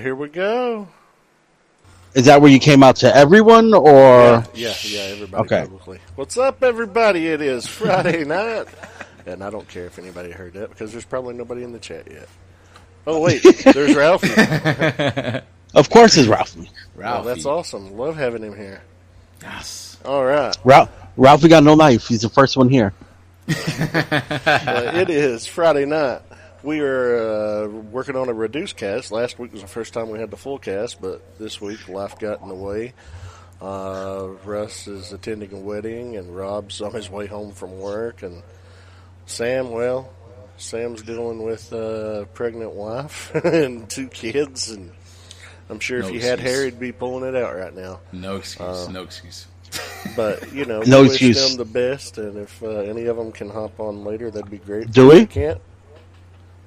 Here we go. Is that where you came out to everyone, or Yeah, yeah, yeah, everybody Okay. publicly. What's up, everybody? It is Friday night. And I don't care if anybody heard that because there's probably nobody in the chat yet. Oh, wait, there's Ralphie. of course it's Ralphie. Well, that's awesome. Love having him here. Yes. All right. Ralph, Ralphie got no knife. He's the first one here. Uh, it is Friday night. We are uh, working on a reduced cast. Last week was the first time we had the full cast, but this week life got in the way. Uh, Russ is attending a wedding, and Rob's on his way home from work, and Sam, well, Sam's dealing with a pregnant wife and two kids, and I'm sure if No you had excuse. hair, he'd be pulling it out right now. No excuse. Uh, no excuse. But you know, No we wish excuse. them the best, and if uh, any of them can hop on later, that'd be great. Do we? Can't.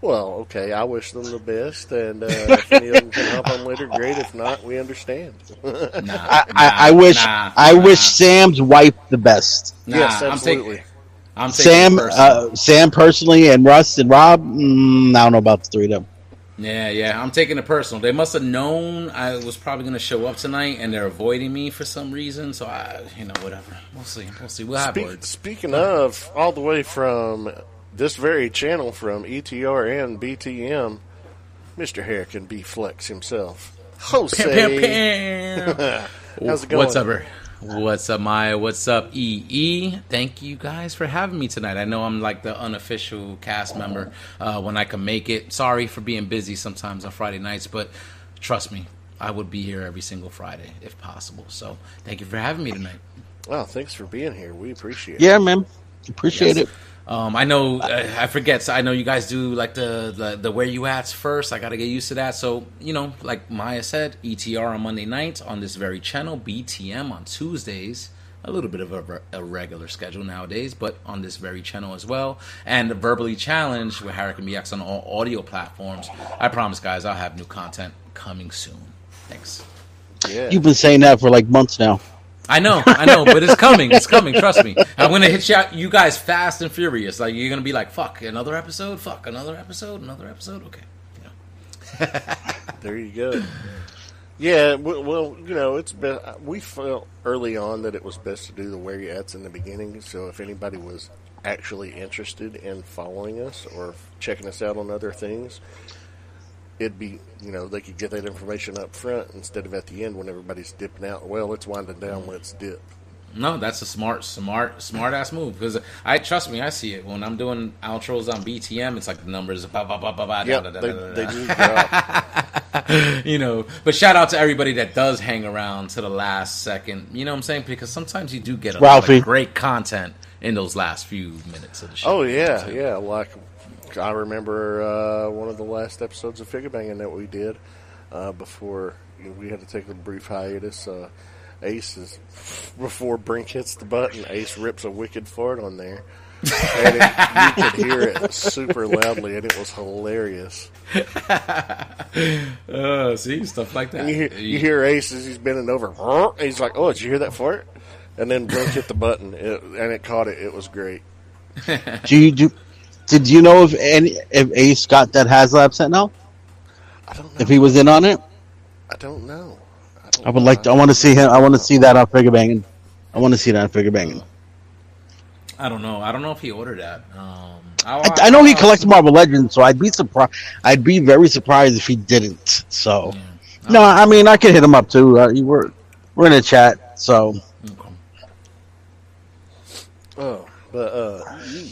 Well, okay. I wish them the best, and uh, if any of them can hop on later, great. If not, we understand. Nah, I, I, I wish nah, I nah. wish Sam's wife the best. Nah, yes, I'm absolutely. taking. I'm taking Sam, it uh, Sam personally, and Russ and Rob. Mm, I don't know about the three of them. Yeah, yeah, I'm taking it personal. They must have known I was probably going to show up tonight, and they're avoiding me for some reason. So I, you know, whatever. We'll see. We'll see. We'll have Speak, words. speaking of, all the way from this very channel, from ETR and BTM, Mr. Hurricane B Flex himself, Jose. Pam, pam, pam. How's it going? What's up, er? What's up, Maya? What's up, EE? Thank you guys for having me tonight. I know I'm like the unofficial cast member uh, when I can make it. Sorry for being busy sometimes on Friday nights, but trust me, I would be here every single Friday if possible. So thank you for having me tonight. Well, thanks for being here. We appreciate it. Yeah, man. Appreciate Yes. it. Um, I know uh, I forget. So I know you guys do like the, the the where you at first. I got to get used to that. So you know, like Maya said, ETR on Monday nights on this very channel, BTM on Tuesdays. A little bit of a, a regular schedule nowadays, but on this very channel as well. And Verbally Challenged with Hurricane BX on all audio platforms. I promise, guys, I'll have new content coming soon. Thanks. Yeah. You've been saying that for like months now. I know, I know, but it's coming. It's coming. Trust me. I'm gonna hit you, you guys fast and furious. Like you're gonna be like, "Fuck, another episode. Fuck, another episode. Another episode." Okay. Know. There you go. Yeah, well, you know, it's been, we felt early on that it was best to do the where you at's in the beginning. So if anybody was actually interested in following us or checking us out on other things, it'd be, you know, they could get that information up front instead of at the end when everybody's dipping out. Well, it's winding down. Let's dip. No, that's a smart, smart, smart ass move. Because I trust me, I see it when I'm doing outros on BTM. It's like the numbers, ba, ba, ba, ba, ba, Yeah, da, da, they, da, da, they do you know. But shout out to everybody that does hang around to the last second. You know what I'm saying? Because sometimes you do get a lot of great content in those last few minutes of the show. Oh yeah, yeah. Like I remember uh, one of the last episodes of Figure Banging that we did uh, before you know, we had to take a brief hiatus. Uh, Ace is before Brink hits the button. Ace rips a wicked fart on there, and it, you could hear it super loudly, and it was hilarious. Uh, see stuff like that. And you hear, you hear Ace as he's bending over. And He's like, "Oh, did you hear that fart?" And then Brink hit the button, it, and it caught it. It was great. Do you do? Did you know if any if Ace got that HasLab sent out? I don't know. If he was in on it, I don't know. I, don't I would know. like. To, I want to see him. I want to see that on Figure Banging. I want to see that on Figure Banging. I don't know. I don't know if he ordered that. Um, I, I, I know he collects Marvel Legends, so I'd be surprised. I'd be very surprised if he didn't. So, Yeah. no, I mean I could hit him up too. Uh, you were we're in a chat, so Okay. Oh, but uh, you,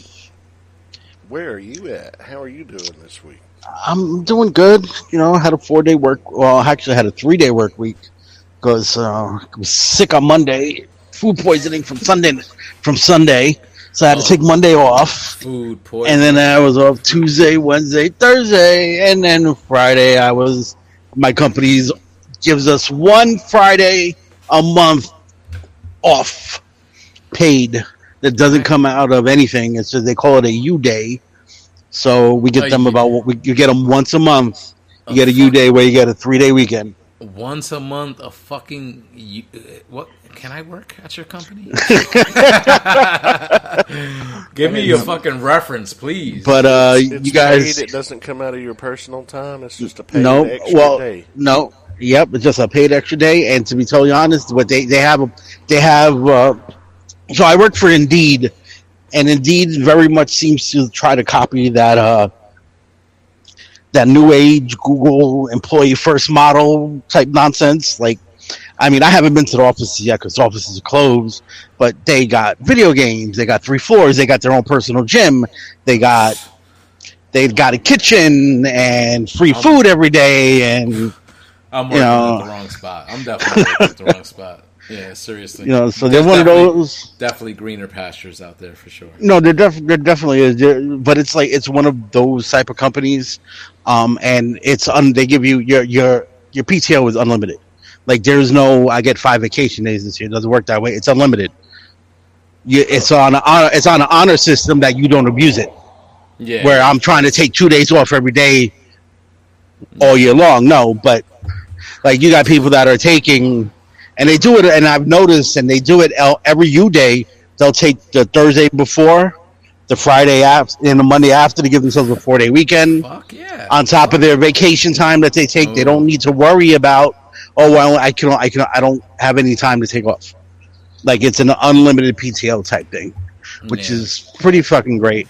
where are you at? How are you doing this week? I'm doing good. You know, I had a four day work. Well, I actually had a three day work week because uh, I was sick on Monday, food poisoning from Sunday from Sunday, so I had to take Monday off. Food poison. And then I was off Tuesday, Wednesday, Thursday, and then Friday I was. My company's gives us one Friday a month off, paid. That doesn't come out of anything. It's just they call it a U day. So we get A them U- about we you get them once a month. You A get a U day where you get a three day weekend. once a month a fucking you, uh, what can I work at your company? Give me your fucking reference, please. But uh, It's you guys, paid, it doesn't come out of your personal time. It's just a paid no, extra well, day. no, yep, it's just a paid extra day. And to be totally honest, what they they have, they have. Uh, so I work for Indeed, and Indeed very much seems to try to copy that uh that new age Google employee first model type nonsense. Like, I mean, I haven't been to the offices yet because the offices are closed, but they got video games, they got three floors, they got their own personal gym, they got they've got a kitchen and free food every day, and I'm working know. at the wrong spot. I'm definitely working at the wrong spot. Yeah, seriously. you know, so There's they're one of those. Definitely greener pastures out there for sure. No, there, def- there definitely is, There- but it's like it's one of those type of companies, um, and it's un- they give you your your your PTO is unlimited. Like there's no I get five vacation days this year. It doesn't work that way. It's unlimited. You, it's on a honor, it's on an honor system that you don't abuse it. Yeah. Where I'm trying to take two days off every day, all year long. No, but like you got people that are taking, and they do it, and I've noticed, and they do it every U day. They'll take the Thursday before, the Friday after, and the Monday after to give themselves a four day weekend Fuck yeah. on top of their vacation time that they take. They don't need to worry about, oh, well, I can, I can, I don't have any time to take off. Like it's an unlimited PTO type thing, which Yeah. is pretty fucking great.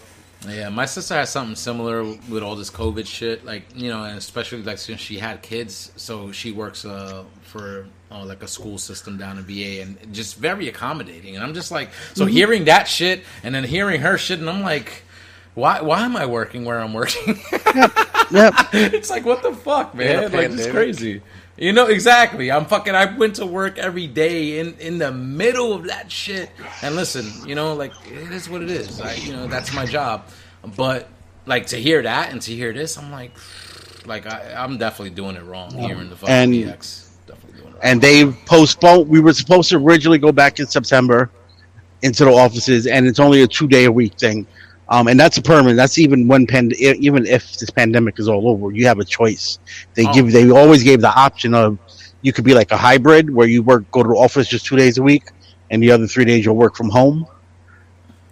Yeah, my sister has something similar with all this COVID shit. Like you know, and especially like since she had kids, so she works uh, for uh, like a school system down in VA, and just very accommodating. And I'm just like, so hearing that shit, and then hearing her shit, and I'm like, why? Why am I working where I'm working? Yep. it's like what the fuck, man? Like it's crazy. You know exactly. I'm fucking. I went to work every day in in the middle of that shit. And listen, you know, like it is what it is. I, you know, that's my job. But like to hear that and to hear this, I'm like, like I, I'm definitely doing it wrong here in the fucking And- PX. Definitely doing it wrong. And they postponed. We were supposed to originally go back in September into the offices, and it's only a two day a week thing. Um, and that's a permanent. That's even when pand- even if this pandemic is all over, you have a choice. They Oh. give. They always gave the option of you could be like a hybrid where you work go to the office just two days a week, and the other three days you'll work from home.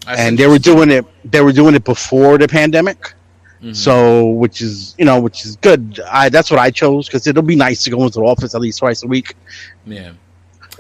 And they were doing it. They were doing it before the pandemic. Mhm. So, which is you know, which is good. I that's what I chose because it'll be nice to go into the office at least twice a week. Yeah.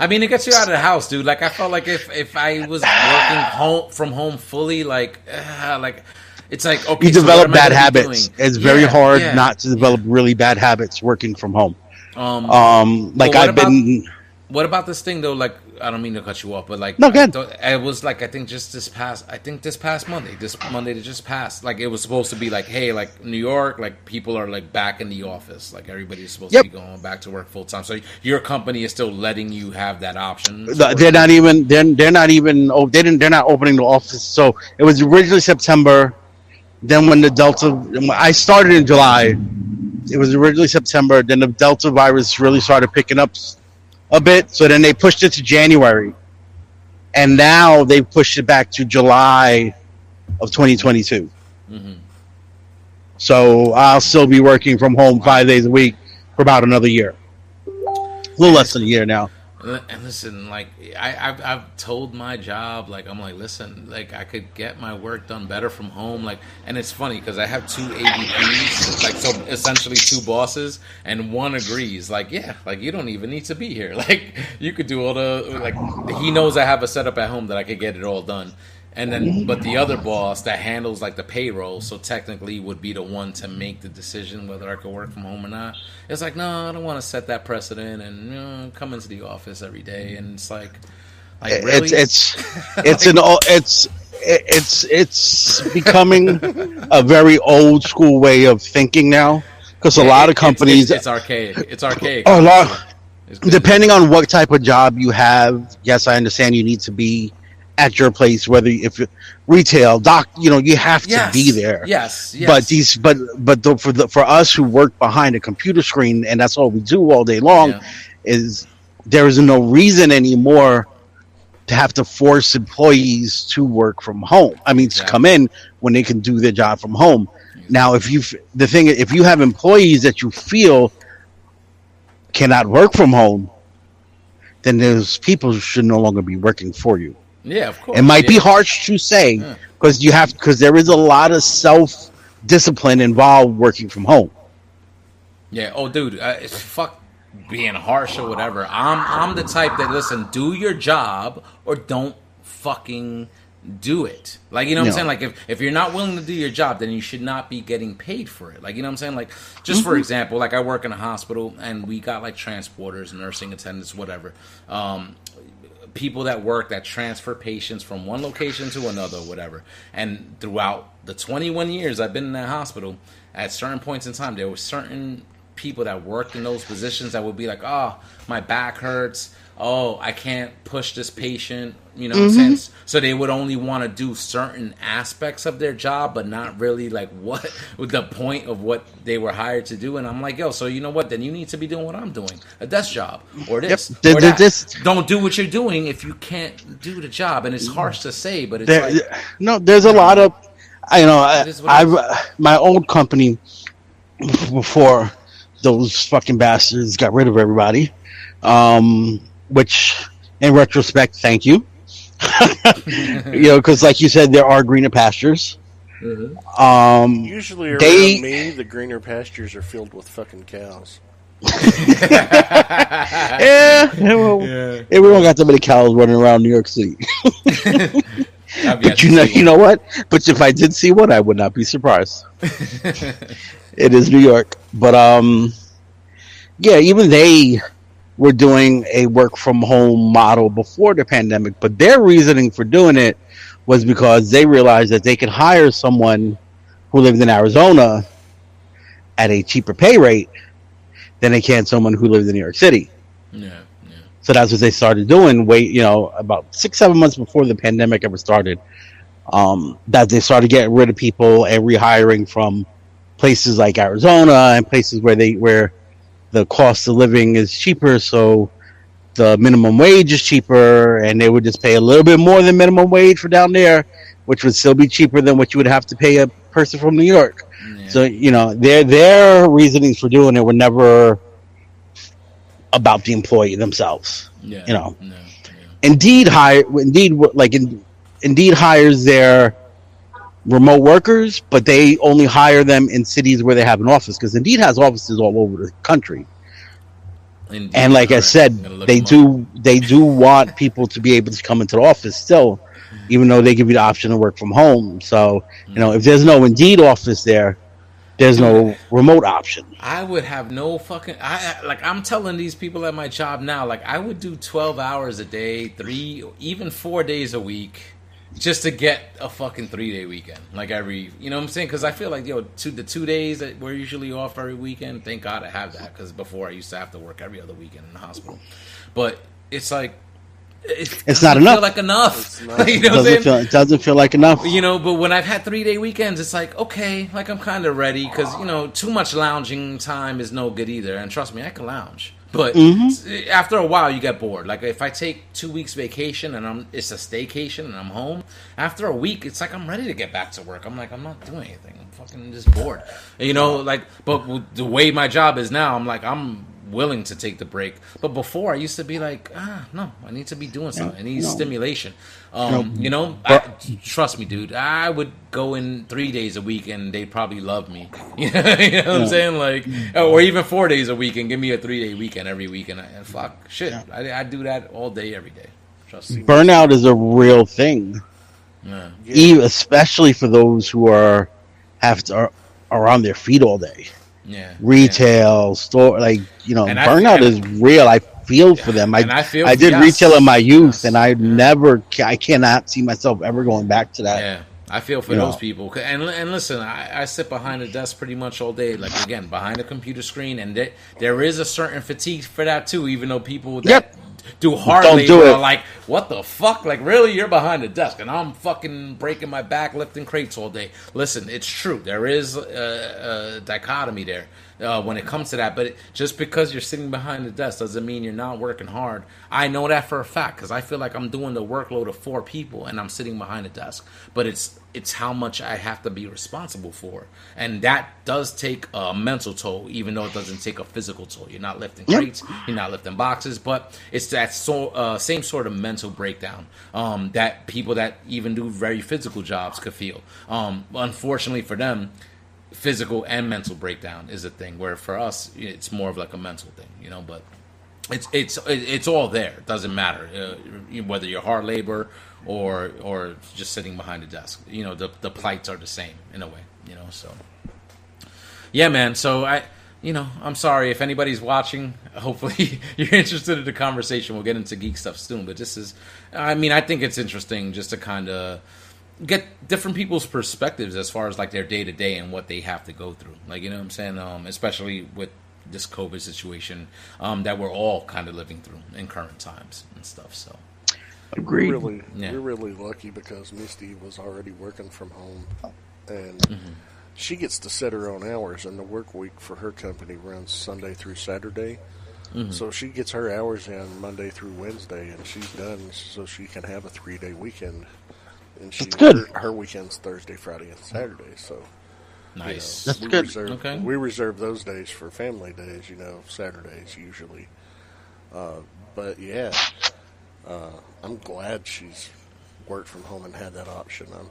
I mean, it gets you out of the house, dude. Like, I felt like if if I was working home from home fully, like, uh, like it's like okay, you develop I bad habits. It's very hard yeah. not to develop really bad habits working from home. Um, Um, like I've about- been. what about this thing though? Like, I don't mean to cut you off, but like, No, go I ahead. thought- it was like I think just this past, I think this past Monday, this Monday that just passed, like it was supposed to be like, hey, like New York, like people are like back in the office, like everybody's supposed Yep. to be going back to work full time. So your company is still letting you have that option. They're not even. They're they're not even. Oh, they didn't. They're not opening the office. So it was originally September. Then when the Delta, I started in July. It was originally September. Then the Delta virus really started picking up a bit. So then they pushed it to January, and now they pushed it back to July of 2022. Mhm. So I'll still be working from home five days a week for about another year. A little less than a year now. And listen, like I, I've, I've told my job, like I'm like, listen, like I could get my work done better from home, like, and it's funny because I have two AVPs, like, so essentially two bosses, and one agrees, like, yeah, like you don't even need to be here, like you could do all the, like, he knows I have a setup at home that I could get it all done, and then but the other boss that handles like the payroll, so technically would be the one to make the decision whether I could work from home or not. It's like, no, I don't want to set that precedent and you know, come into the office every day, and it's like, like really? It's it's it's an o- it's it's it's becoming a very old school way of thinking now because a lot of companies It's, it's, archaic. It's archaic. a lot It's depending on what type of job you have. Yes, I understand you need to be at your place, whether if retail, doc, you know, you have to Yes. be there. Yes, yes. But these, but but the, for the for us who work behind a computer screen and that's all we do all day long, Yeah. is there is no reason anymore to have to force employees to work from home. I mean, to come in when they can do their job from home. Now, if you the thing, if you have employees that you feel cannot work from home, then those people should no longer be working for you. Yeah, of course. It might be harsh to say Yeah. because you have because there is a lot of self discipline involved working from home. Yeah. Oh, dude, uh, it's fuck being harsh or whatever. I'm I'm the type that listen, do your job or don't fucking do it. Like you know what I'm saying? Like if if you're not willing to do your job, then you should not be getting paid for it. Like you know what I'm saying? Like just for example, like I work in a hospital and we got like transporters, nursing attendants, whatever. Um, people that work that transfer patients from one location to another, whatever. And throughout the 21 years I've been in that hospital, at certain points in time, there were certain people that worked in those positions that would be like, "Oh, my back hurts. Oh, I can't push this patient." You know, I'm mm-hmm. so they would only want to do certain aspects of their job, but not really like what with the point of what they were hired to do. And I'm like, yo, so you know what? Then you need to be doing what I'm doing, a desk job or this Th- or th- that. this- Don't do what you're doing if you can't do the job. And it's mm-hmm. harsh to say, but it's There, like, no, there's a lot of, I you know, I, It is what it I've is. Uh, my old company before those fucking bastards got rid of everybody. Um, which, in retrospect, thank you. You know, because like you said, there are greener pastures. Um, Usually around They- me, the greener pastures are filled with fucking cows. yeah, yeah, well, yeah, we don't got that many cows running around New York City. But you know, you know what? But if I did see one, I would not be surprised. it is New York, but um, yeah, even they were doing a work from home model before the pandemic. But their reasoning for doing it was because they realized that they could hire someone who lived in Arizona at a cheaper pay rate than they can someone who lived in New York City. Yeah, yeah. So that's what they started doing. Wait, you know, about six, seven months before the pandemic ever started. Um, that they started getting rid of people and rehiring from places like Arizona and places where they where the cost of living is cheaper, so the minimum wage is cheaper, and they would just pay a little bit more than minimum wage for down there, which would still be cheaper than what you would have to pay a person from New York. Yeah. So you know, their their reasonings for doing it were never about the employee themselves. yeah. you know. Yeah, yeah. Indeed hire Indeed like in, Indeed hires their remote workers, but they only hire them in cities where they have an office because Indeed has offices all over the country. Indeed. And like I said, I'm gonna look they them up. do they do want people to be able to come into the office still, mm-hmm. even though they give you the option to work from home. So you know mm-hmm. if there's no Indeed office there, there's no remote option. I would have no fucking. I I- like. I'm telling these people at my job now. Like I would do 12 hours a day, three, even four days a week, just to get a fucking three day weekend. Like every, you know what I'm saying? Because I feel like yo, two the two days that we're usually off every weekend. Thank God I have that. Because before I used to have to work every other weekend in the hospital. But it's like. It It's doesn't enough. Feel like enough. It's Like, you know what I'm Doesn't feel, it doesn't feel like enough. You know, but when I've had three day weekends, it's like okay, like I'm kind of ready because you know too much lounging time is no good either. And trust me, I can lounge, but Mm-hmm. after a while you get bored. Like if I take two weeks vacation and I'm it's a staycation and I'm home, after a week it's like I'm ready to get back to work. I'm like I'm not doing anything. I'm fucking just bored. You know, like but the way my job is now, I'm like I'm willing to take the break. But before I used to be like ah no, I need to be doing something. I need no. stimulation. Um, you know, I, trust me, dude. I would go in three days a week and they'd probably love me. you know what I'm saying? Like, or even four days a week and give me a three day weekend every week. And, I, and fuck, shit, I, I do that all day, every day. Trust me. Burnout is a real thing. Yeah. Especially for those who are have to are, are on their feet all day. Yeah. Retail store, like you know, And burnout and- is real. I feel for them. I I feel- I did yes. retail in my youth, Yes. and I never, I cannot see myself ever going back to that. Yeah, I feel for You those know. people. And and listen, I, I sit behind a desk pretty much all day. Like again, behind a computer screen, and there, there is a certain fatigue for that too. Even though people that Yep. Do hard Don't do it. like, what the fuck? Like, really? You're behind the desk and I'm fucking breaking my back lifting crates all day. Listen, it's true. There is a, a dichotomy there uh, when it comes to that. But it, just because you're sitting behind the desk doesn't mean you're not working hard. I know that for a fact because I feel like I'm doing the workload of four people and I'm sitting behind a desk. But it's it's how much I have to be responsible for, and that does take a mental toll, even though it doesn't take a physical toll. You're not lifting Yep. crates, you're not lifting boxes, but it's that so, uh, same sort of mental breakdown um, that people that even do very physical jobs could feel. Um, unfortunately for them, physical and mental breakdown is a thing. Where for us, it's more of like a mental thing, you know. But it's it's it's all there. It doesn't matter uh, whether you're hard labor or or just sitting behind a desk. You know, the the plights are the same in a way. You know, so yeah, man. So I. You know, I'm sorry if anybody's watching. Hopefully, you're interested in the conversation. We'll get into geek stuff soon, but this is, I mean, I think it's interesting just to kind of get different people's perspectives as far as like their day to day and what they have to go through. Like you know what I'm saying, um, especially with this COVID situation um, that we're all kind of living through in current times and stuff. So Agreed. We're really, Yeah. we're really lucky because Misty was already working from home, and Mm-hmm. she gets to set her own hours. And the work week for her company runs Sunday through Saturday, Mm-hmm. so she gets her hours in Monday through Wednesday, and she's done so she can have a three day weekend. And she, That's good. Her, her weekends Thursday, Friday, and Saturday. So you know, nice. That's we good. Reserve, Okay. We reserve those days for family days. You know, Saturdays usually. Uh, but yeah, uh, I'm glad she's worked from home and had that option. I'm,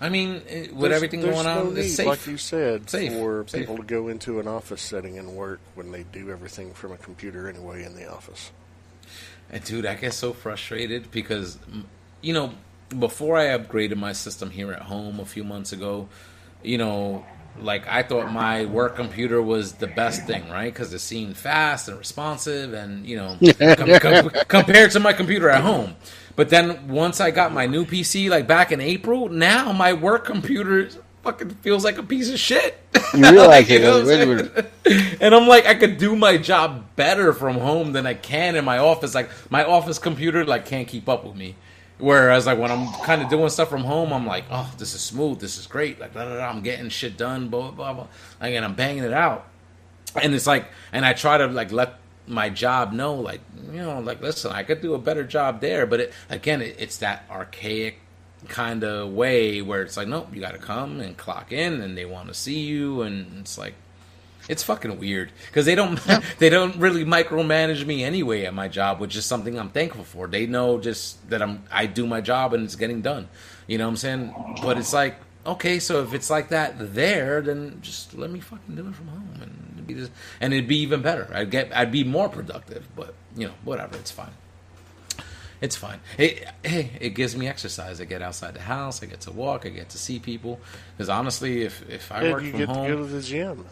I mean, it, with There's- everything there's going on, no it's need, safe. like you said, Safe. for Safe. people to go into an office setting and work when they do everything from a computer anyway in the office. And dude, I get so frustrated because, you know, before I upgraded my system here at home a few months ago, you know, like I thought my work computer was the best thing, right? Because it seemed fast and responsive, and you know, com- com- compared to my computer at home. But then once I got my new PC, like back in April, now my work computer fucking feels like a piece of shit. You realize You it. know what I'm wait a minute. saying? and I'm like, I could do my job better from home than I can in my office. Like my office computer, like can't keep up with me. Whereas like when I'm kind of doing stuff from home, I'm like, oh, this is smooth, this is great. Like, blah, blah, blah, I'm getting shit done, blah blah blah. Like, and I'm banging it out. And it's like, and I try to like let my job know, like, you know, like, listen, I could do a better job there. But it again, it, it's that archaic kind of way where it's like, nope, you got to come and clock in, and they want to see you, and it's like, it's fucking weird because they don't they don't really micromanage me anyway at my job, which is something I'm thankful for. They know just that I'm I do my job and it's getting done. You know what I'm saying? But it's like okay, so if it's like that there, then just let me fucking do it from home and it'd be just, and it'd be even better. I'd get I'd be more productive. But you know whatever, it's fine. It's fine. It, hey, it gives me exercise. I get outside the house. I get to walk. I get to see people. Because honestly, if if I And work you from get home, to go to the gym.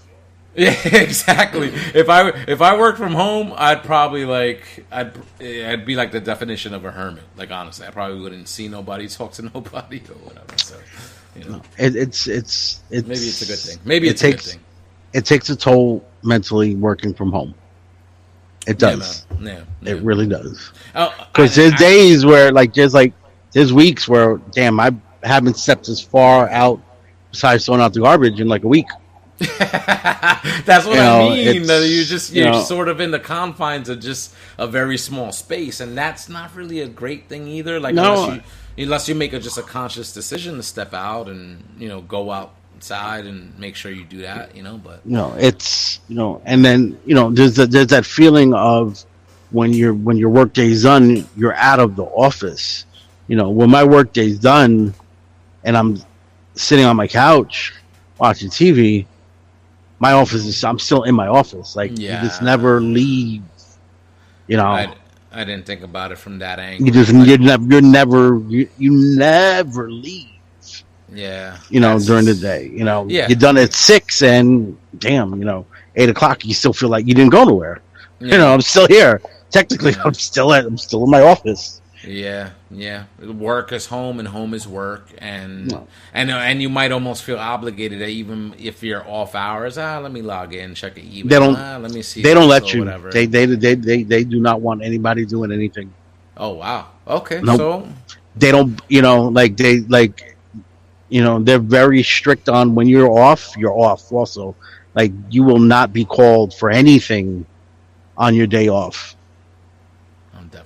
yeah, exactly. If I if I worked from home, I'd probably like I'd I'd be like the definition of a hermit. Like honestly, I probably wouldn't see nobody, talk to nobody, or whatever. So, you know, It, it's it's it's maybe it's a good thing. Maybe it takes a good thing. it takes a toll mentally working from home. It Yeah, does. man. Yeah, yeah. It really does. Oh, Because I- there's I- days where like there's like there's weeks where damn I haven't stepped as far out besides throwing out the garbage in like a week. That's what You I know, mean. it's- That you're just you you're know- sort of in the confines of just a very small space, and that's not really a great thing either. Like No. unless you unless you make a, just a conscious decision to step out and you know go outside and make sure you do that. You know, but You know, it's you know, and then you know there's that there's that feeling of when your when your work day's done, you're out of the office. You know, when my work day's done, and I'm sitting on my couch watching TV, my office is I'm still in my office. Like Yeah. you just never leave. You know, I I didn't think about it from that angle. you just you're never you're never you, you never leave. yeah, You know, during the day. You know, Yeah. you're done at six, and damn, you know, eight o'clock, you still feel like you didn't go nowhere. Yeah. You know, I'm still here. Technically, Yeah. I'm still at I'm still in my office. Yeah, yeah. Work is home, and home is work, and No. and uh, and you might almost feel obligated, even if you're off hours. Ah, let me log in, check the email. They don't- Ah, let me see. They don't let you. Whatever. They, they they they they do not want anybody doing anything. oh wow. Okay. Nope. So They don't. You know, like they like. You know, they're very strict on when you're off. You're off. Also, like you will not be called for anything on your day off.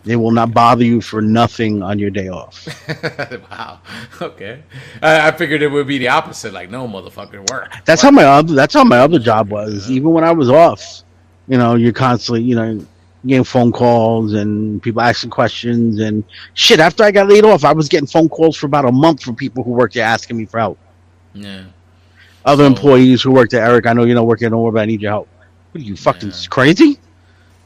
They will not bother you for nothing on your day off. wow. Okay. I, I figured it would be the opposite. Like, no, motherfucker, work. That's how my other. That's how my other job was. Even when I was off, you know, you're constantly, you know, getting phone calls and people asking questions and shit. After I got laid off, I was getting phone calls for about a month from people who worked there asking me for help. Yeah. Other So- employees who worked at Eric, I know you're not working. Worry about. I need your help. What are you fucking Yeah. crazy?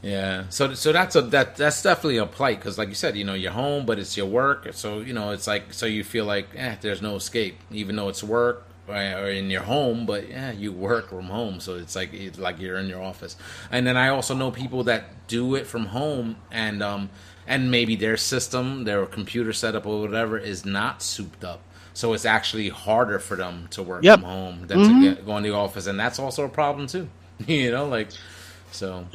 Yeah, so so that's a that that's definitely a plight because, like you said, you know, you're home, but it's your work. So you know, it's like so you feel like eh, there's no escape, even though it's work or, or in your home. But yeah, you work from home, so it's like it's like you're in your office. And then I also know people that do it from home, and um and maybe their system, their computer setup or whatever is not souped up. So it's actually harder for them to work Yep. from home than to get, go in the office, and that's also a problem too. you know, like so.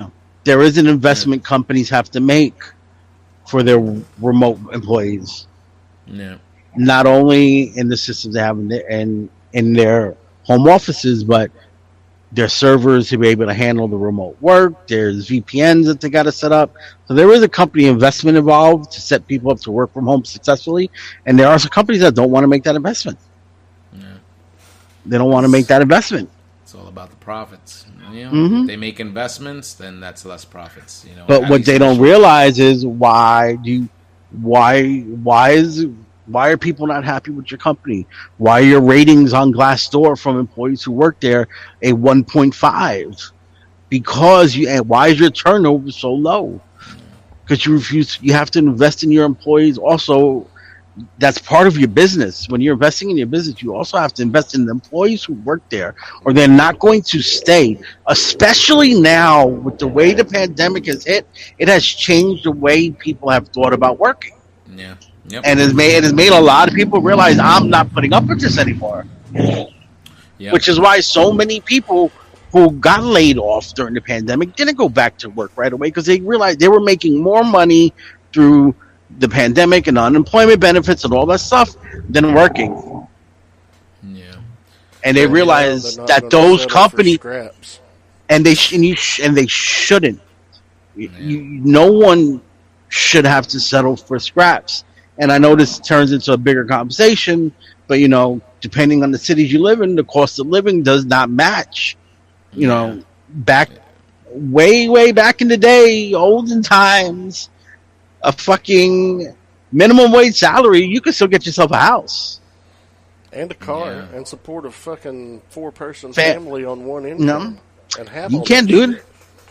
There is an investment companies have to make for their remote employees. Yeah. not only in the systems they have in their, in, in their home offices, but their servers to be able to handle the remote work. There's VPNs that they got to set up. So there is a company investment involved to set people up to work from home successfully. And there are some companies that don't want to make that investment. Yeah. They don't want to make that investment. It's all about the profits. You know, Mhm. if they make investments, then that's less profits. You know, But what they don't realize is why do you, why why is why are people not happy with your company? Why are your ratings on Glassdoor from employees who work there a 1.5? Because you and why is your turnover so low? Because you refuse. You have to invest in your employees. Also, that's part of your business. When you're investing in your business, you also have to invest in the employees who work there, or they're not going to stay. Especially now with the way the pandemic has hit, it has changed the way people have thought about working, Yeah. Yep. and has made it has made a lot of people realize I'm not putting up with this anymore. Yep. Which is why so many people who got laid off during the pandemic didn't go back to work right away because they realized they were making more money through the pandemic and unemployment benefits and all that stuff than working. yeah. And they Yeah, realized they're that those settle for companies scraps. and they sh- and, you sh- and they shouldn't. You, you, no one should have to settle for scraps. And I know this turns into a bigger conversation, but you know, depending on the cities you live in, the cost of living does not match. You know, back way, way back in the day, olden times, a fucking minimum wage salary, you could still get yourself a house. and a car Yeah. and support a fucking four person Fa- family on one income. And have You can't do it.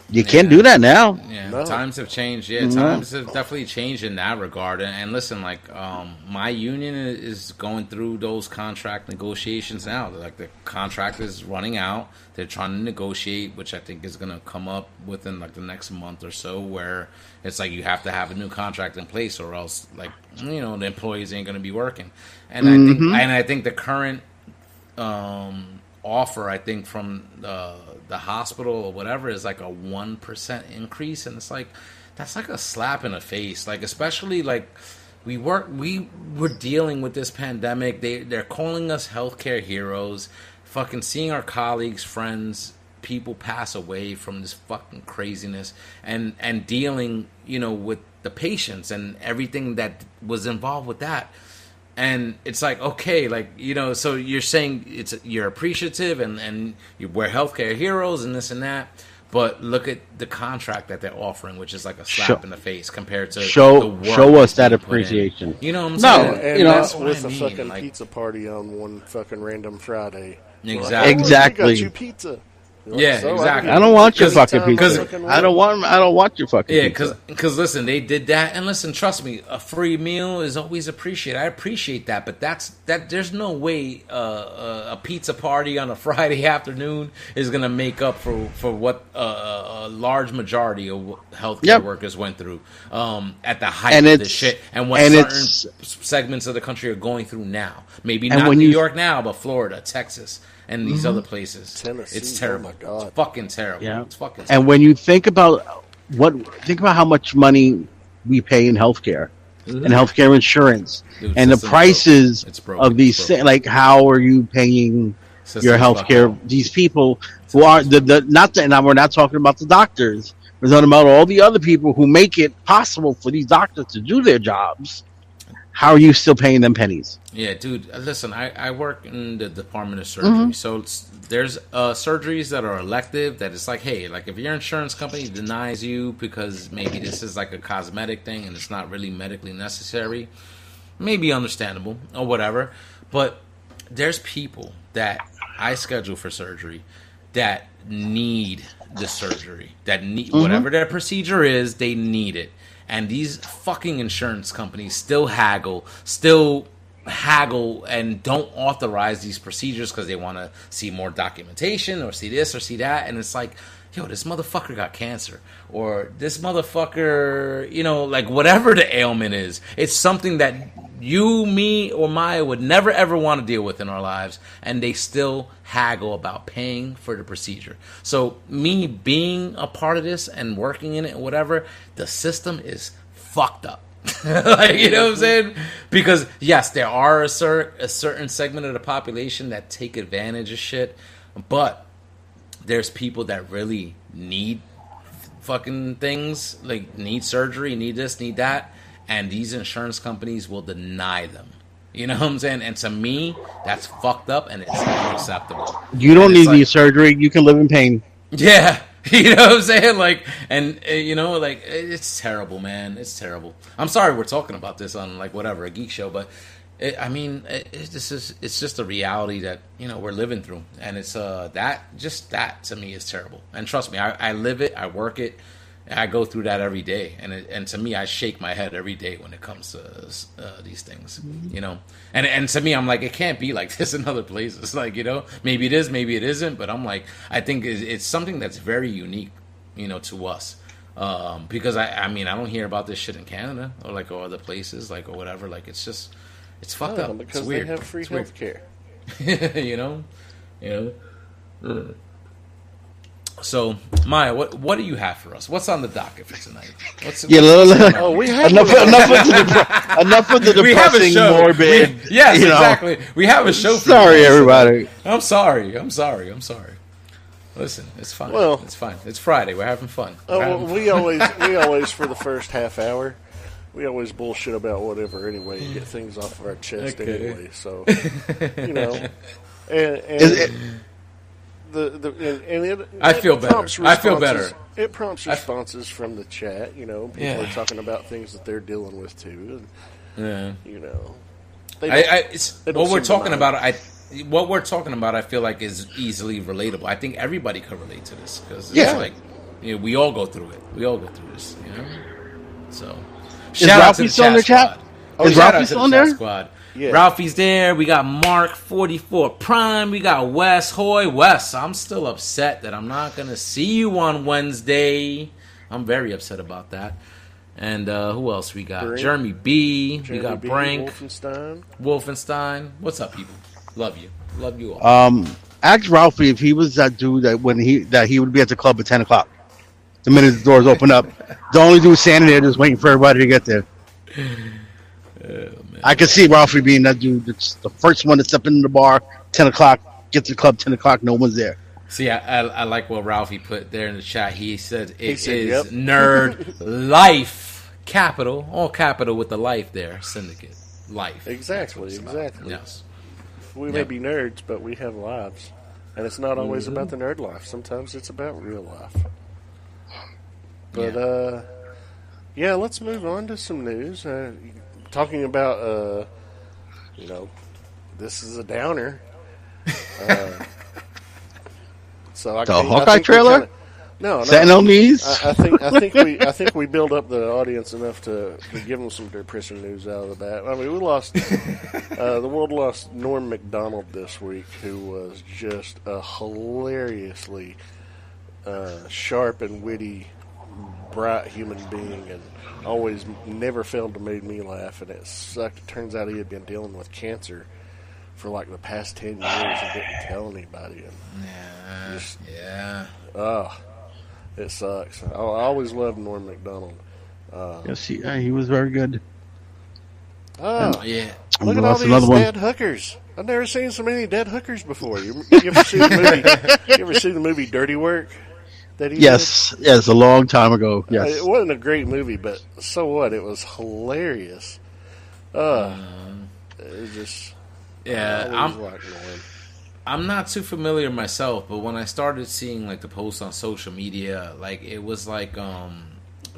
You can't do that now. Yeah, No. times have changed. Yeah, No. times have definitely changed in that regard. And, and listen, like um, my union is going through those contract negotiations now. Like the contract is running out. They're trying to negotiate, which I think is going to come up within like the next month or so, where it's like you have to have a new contract in place, or else like you know the employees ain't going to be working. And I think and I think the current um, offer, I think from the the hospital or whatever, is like a one percent increase, and it's like that's like a slap in the face. Like especially like we work, we were dealing with this pandemic. They they're calling us healthcare heroes. Fucking seeing our colleagues, friends, people pass away from this fucking craziness, and and dealing, you know, with the patients and everything that was involved with that and it's like okay like you know so you're saying it's you're appreciative and and you, we're healthcare heroes and this and that but look at the contract that they're offering which is like a slap Show- in the face compared to show- the work show us that being put in. appreciation. you know what i'm No, saying And, and you know- that's That's what with I a mean, fucking like- pizza party on one fucking random Friday. Exactly. Like, oh, Exactly. We got you pizza. Like, Yeah, so exactly. I don't want your Because- fucking because- pizza. I don't want. I don't want your fucking. Yeah, because because listen, they did that, and listen, trust me, a free meal is always appreciated. I appreciate that, but that's that. There's no way uh, a, a pizza party on a Friday afternoon is gonna make up for for what uh, a large majority of healthcare Yep. workers went through um, at the height And of this it's- shit, and what and certain segments of the country are going through now. Maybe not New you- York now, but Florida, Texas. And these mm-hmm. other places, Tennessee, it's oh terrible. my God. It's fucking terrible. Yeah. It's fucking. Terrible. And when you think about what, think about how much money we pay in healthcare and mm-hmm. healthcare insurance, Dude, and the prices broken. Broken. of these, broken. like how are you paying System's your fucked healthcare? These people who are the, the not the, now we're not talking about the doctors. We're talking about all the other people who make it possible for these doctors to do their jobs. How are you still paying them pennies? Yeah, dude. uh, Listen, I, I work in the Department of Surgery, so it's, there's uh, surgeries that are elective. That it's like, hey, like if your insurance company denies you because maybe this is like a cosmetic thing and it's not really medically necessary, maybe understandable or whatever. But there's people that I schedule for surgery that need the surgery, that need whatever their procedure is, they need it. And these fucking insurance companies still haggle, still haggle and don't authorize these procedures because they want to see more documentation or see this or see that. And it's like, yo, this motherfucker got cancer. Or this motherfucker, you know, like whatever the ailment is, it's something that you, me, or Maya would never ever want to deal with in our lives, and they still haggle about paying for the procedure. So, me being a part of this and working in it whatever, the system is fucked up. like, you know what I'm saying? Because, yes, there are a, cer- a certain segment of the population that take advantage of shit, but there's people that really need fucking things like need surgery, need this, need that, and these insurance companies will deny them. You know what I'm saying? And to me, that's fucked up and it's unacceptable. You don't need like- surgery. You can live in pain. Yeah, you know what I'm saying? Like, and uh, you know, like it's terrible, man. It's terrible. I'm sorry we're talking about this on like whatever a geek show, but it, I mean, it, it, this is it's just a reality that you know we're living through, and it's uh that just that to me is terrible. And trust me, I, I live it, I work it, I go through that every day, and it, and to me, I shake my head every day when it comes to uh, these things, you know. And and to me, I'm like, it can't be like this in other places. Like you know, maybe it is, maybe it isn't, but I'm like, I think it's, it's something that's very unique, you know, to us. Um, because I, I mean, I don't hear about this shit in Canada or like or other places, like or whatever. Like it's just, it's fucked No, up. because it's they have free It's weird. health care. you know, you know. Mm. So Maya, what what do you have for us? What's on the docket for tonight? What's, Yeah, what's little- going? Oh, we have enough, one. enough of the depre- enough of the we have a depressing, morbid. We- yes, you know. exactly. We have a show. For Sorry, you everybody. I'm sorry. I'm sorry. I'm sorry. Listen, it's fine. Well- it's fine. It's Friday. We're having fun. Oh, We're well, having we always we always for the first half hour, we always bullshit about whatever anyway and get things off of our chest Okay. anyway. So you know, and, and the the and, and it, I it feel better. prompts I feel better. It prompts I- responses from the chat. You know, people Yeah. are talking about things that they're dealing with too, and yeah. you know, I, I, it's, what we're talking mind. about. I what we're talking about. I feel like is easily relatable. I think everybody could relate to this because it's Yeah. like you know, we all go through it. We all go through this. You know. So Is shout out Ralphie to the still in the chat? squad. Oh, is shout Ralphie still in chat there? Squad. Yeah. Ralphie's there. We got Mark forty four Prime. We got Wes Hoy. Wes, I'm still upset that I'm not gonna see you on Wednesday. I'm very upset about that. And uh, who else we got? Brink. Jeremy B. we got B, Brink. Wolfenstein. Wolfenstein. What's up, people? Love you. Love you all. Um, ask Ralphie if he was that dude that when he that he would be at the club at ten o'clock. The minute the doors open up, the only dude standing there just waiting for everybody to get there. I could see Ralphie being that dude that's the first one to step into the bar, ten o'clock, get to the club, ten o'clock, no one's there. See, I, I, I like what Ralphie put there in the chat. He said it is said, "Yep." nerd life capital, all capital with the life there. Syndicate life. Exactly, That's about. exactly. Yes. We Yeah. may be nerds, but we have lives. And it's not always Mm-hmm. about the nerd life. Sometimes it's about real life. But, Yeah. uh, yeah, let's move on to some news. Uh, talking about, uh, you know, this is a downer. Uh, So I The think- I Hawkeye think trailer? kinda- no, no. Sentinel knees. I, I think I think we I think we build up the audience enough to, to give them some depressing news out of the bat. I mean, we lost uh, the world lost Norm Macdonald this week, who was just a hilariously uh, sharp and witty, bright human being, and always never failed to make me laugh. And it sucked. It turns out he had been dealing with cancer for like the past ten years and didn't tell anybody. And Yeah, Just- yeah. Oh, it sucks. I, I always loved Norm Macdonald. yes, he, uh, he was very good. Oh, Yeah. Look at all these another one. dead hookers. I've never seen so many dead hookers before. You, you ever see the movie? You ever see the movie Dirty Work? That he Yes, yes, a long time ago. did? Uh, Yes. it wasn't a great movie, but so what? It was hilarious. Uh, it just Yeah, I'm liked I'm not too familiar myself, but when I started seeing like the posts on social media, like it was like um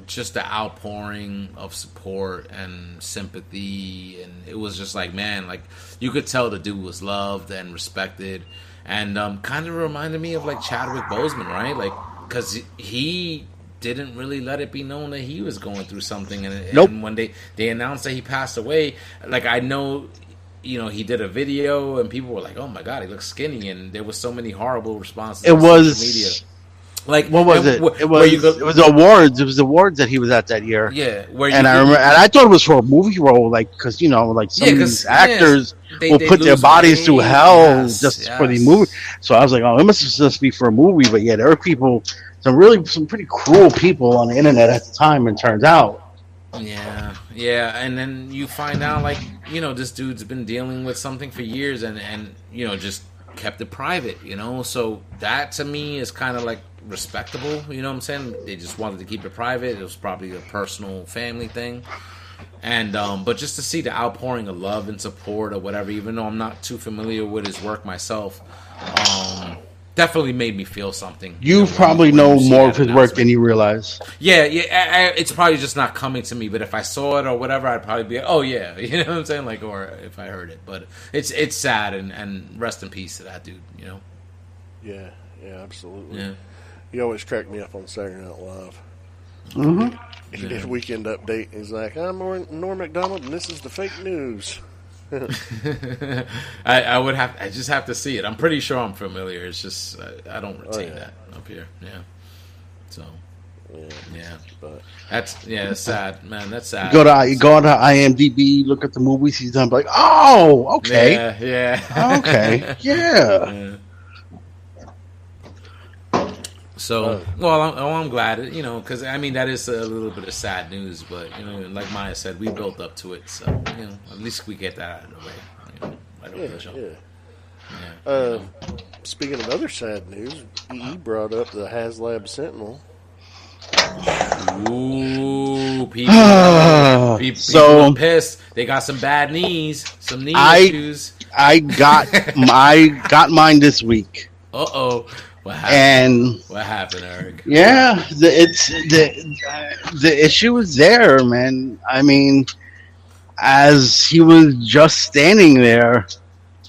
just the outpouring of support and sympathy and it was just like man, like you could tell the dude was loved and respected and um kind of reminded me of like Chadwick Boseman, right? Like cuz he didn't really let it be known that he was going through something and, Nope. and when they they announced that he passed away, like I know you know, he did a video and people were like, "Oh my god, he looks skinny," and there was so many horrible responses. It was- media. Like What was it? wh- It was. go- it was awards. It was awards that he was at that year. yeah, where And I remember, and I thought it was for a movie role, like because you know, like some Yeah, of these actors they- will they put their bodies through hell Yes, just for the movie. So I was like, oh, it must just be for a movie. But yeah, there were people, some really, some pretty cruel people on the internet at the time. And turns out, Yeah, yeah, and then you find out like you know this dude's been dealing with something for years, and and you know just kept it private, you know. So that to me is kind of like respectable. You know what I'm saying? They just wanted to keep it private. It was probably a personal family thing. And um, but just to see the outpouring of love and support or whatever, even though I'm not too familiar with his work myself, um, definitely made me feel something. you know, probably when know more of his work than you realize. Yeah, yeah, I, I, it's probably just not coming to me. But if I saw it or whatever, I'd probably be, oh yeah, you know what I'm saying, like, or if I heard it. But it's it's sad and and rest in peace to that dude. You know, Yeah, yeah, absolutely. yeah, He always cracked me up on Saturday Night Live. hmm He did a weekend update. He's like, "I'm Norm, Macdonald, and this is the fake news." I, I would have, I just have to see it. I'm pretty sure I'm familiar. It's just I, I don't retain yeah. that up here. Yeah, so Yeah, yeah, but that's yeah, it's sad, man. That's sad. Go to you go on to IMDb, look at the movies he's done. Like, oh, okay, Yeah, yeah, okay, yeah. Yeah. So, Oh. well, I'm, well, I'm glad, you know, because I mean that is a little bit of sad news, but you know, like Maya said, we built up to it, so you know, at least we get that out of the way. You know, right yeah, the show. yeah. Yeah. Uh, speaking of other sad news, EE brought up the HasLab Sentinel. Ooh, people, Ah, people, so- are pissed. They got some bad knees, some knee I- issues. I got I got mine this week, Uh oh, what happened? and what happened, Eric? yeah, the, it's the the issue was there, man. I mean, as he was just standing there,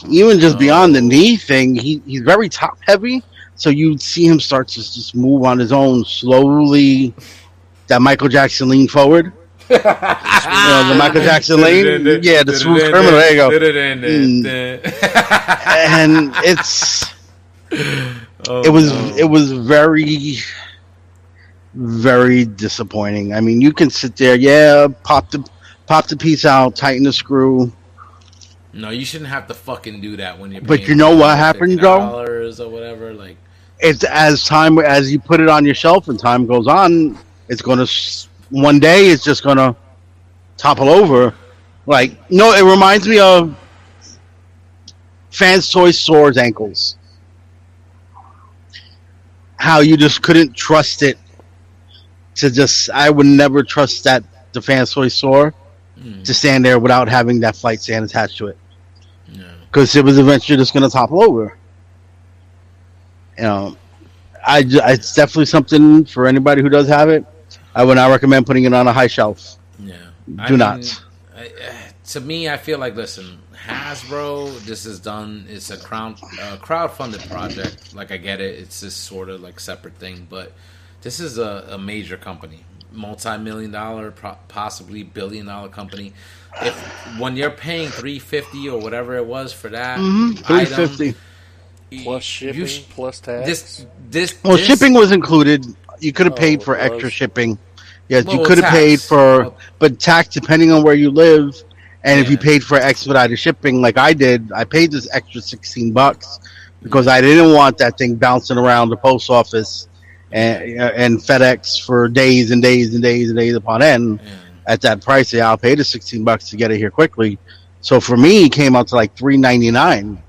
even just Oh. beyond the knee thing, he he's very top heavy. So you'd see him start to just move on his own slowly. That Michael Jackson lean forward. you know, the Michael Jackson lean. Yeah, the smooth criminal. There you go. And it's Oh, it was no. it was very very disappointing. I mean, you can sit there, yeah, pop the pop the piece out, tighten the screw. No, you shouldn't have to fucking do that when you're. But you know what $50 happened, Joe? Dollars or whatever, like. It's as time as you put it on your shelf and time goes on, it's to one day it's just going to topple over. Like no, it reminds me of Fans Toy Store's ankles. How you just couldn't trust it to just I would never trust that the Fans Toy mm, to stand there without having that flight stand attached to it yeah. because it was eventually just going to topple over. You know, I, ju- it's definitely something for anybody who does have it. I would not recommend putting it on a high shelf. Yeah. Do not. I, uh, to me, I feel like listen, Hasbro, this is done. It's a crowd uh, crowd funded project. Like I get it, it's this sort of like separate thing, but this is a, a major company, multi million dollar, possibly billion dollar company. If when you're paying three fifty or whatever it was for that, mm-hmm. three fifty plus shipping sh- plus tax. This this well, this, shipping was included. You could have oh, paid for extra shipping. Yes, well, you could have paid for, but tax depending on where you live and yeah. if you paid for expedited shipping, like I did, I paid this extra sixteen bucks because I didn't want that thing bouncing around the post office and uh, and FedEx for days and days and days and days upon end. Yeah. At that price, yeah, I'll pay the sixteen bucks to get it here quickly. So for me, it came out to like three ninety nine.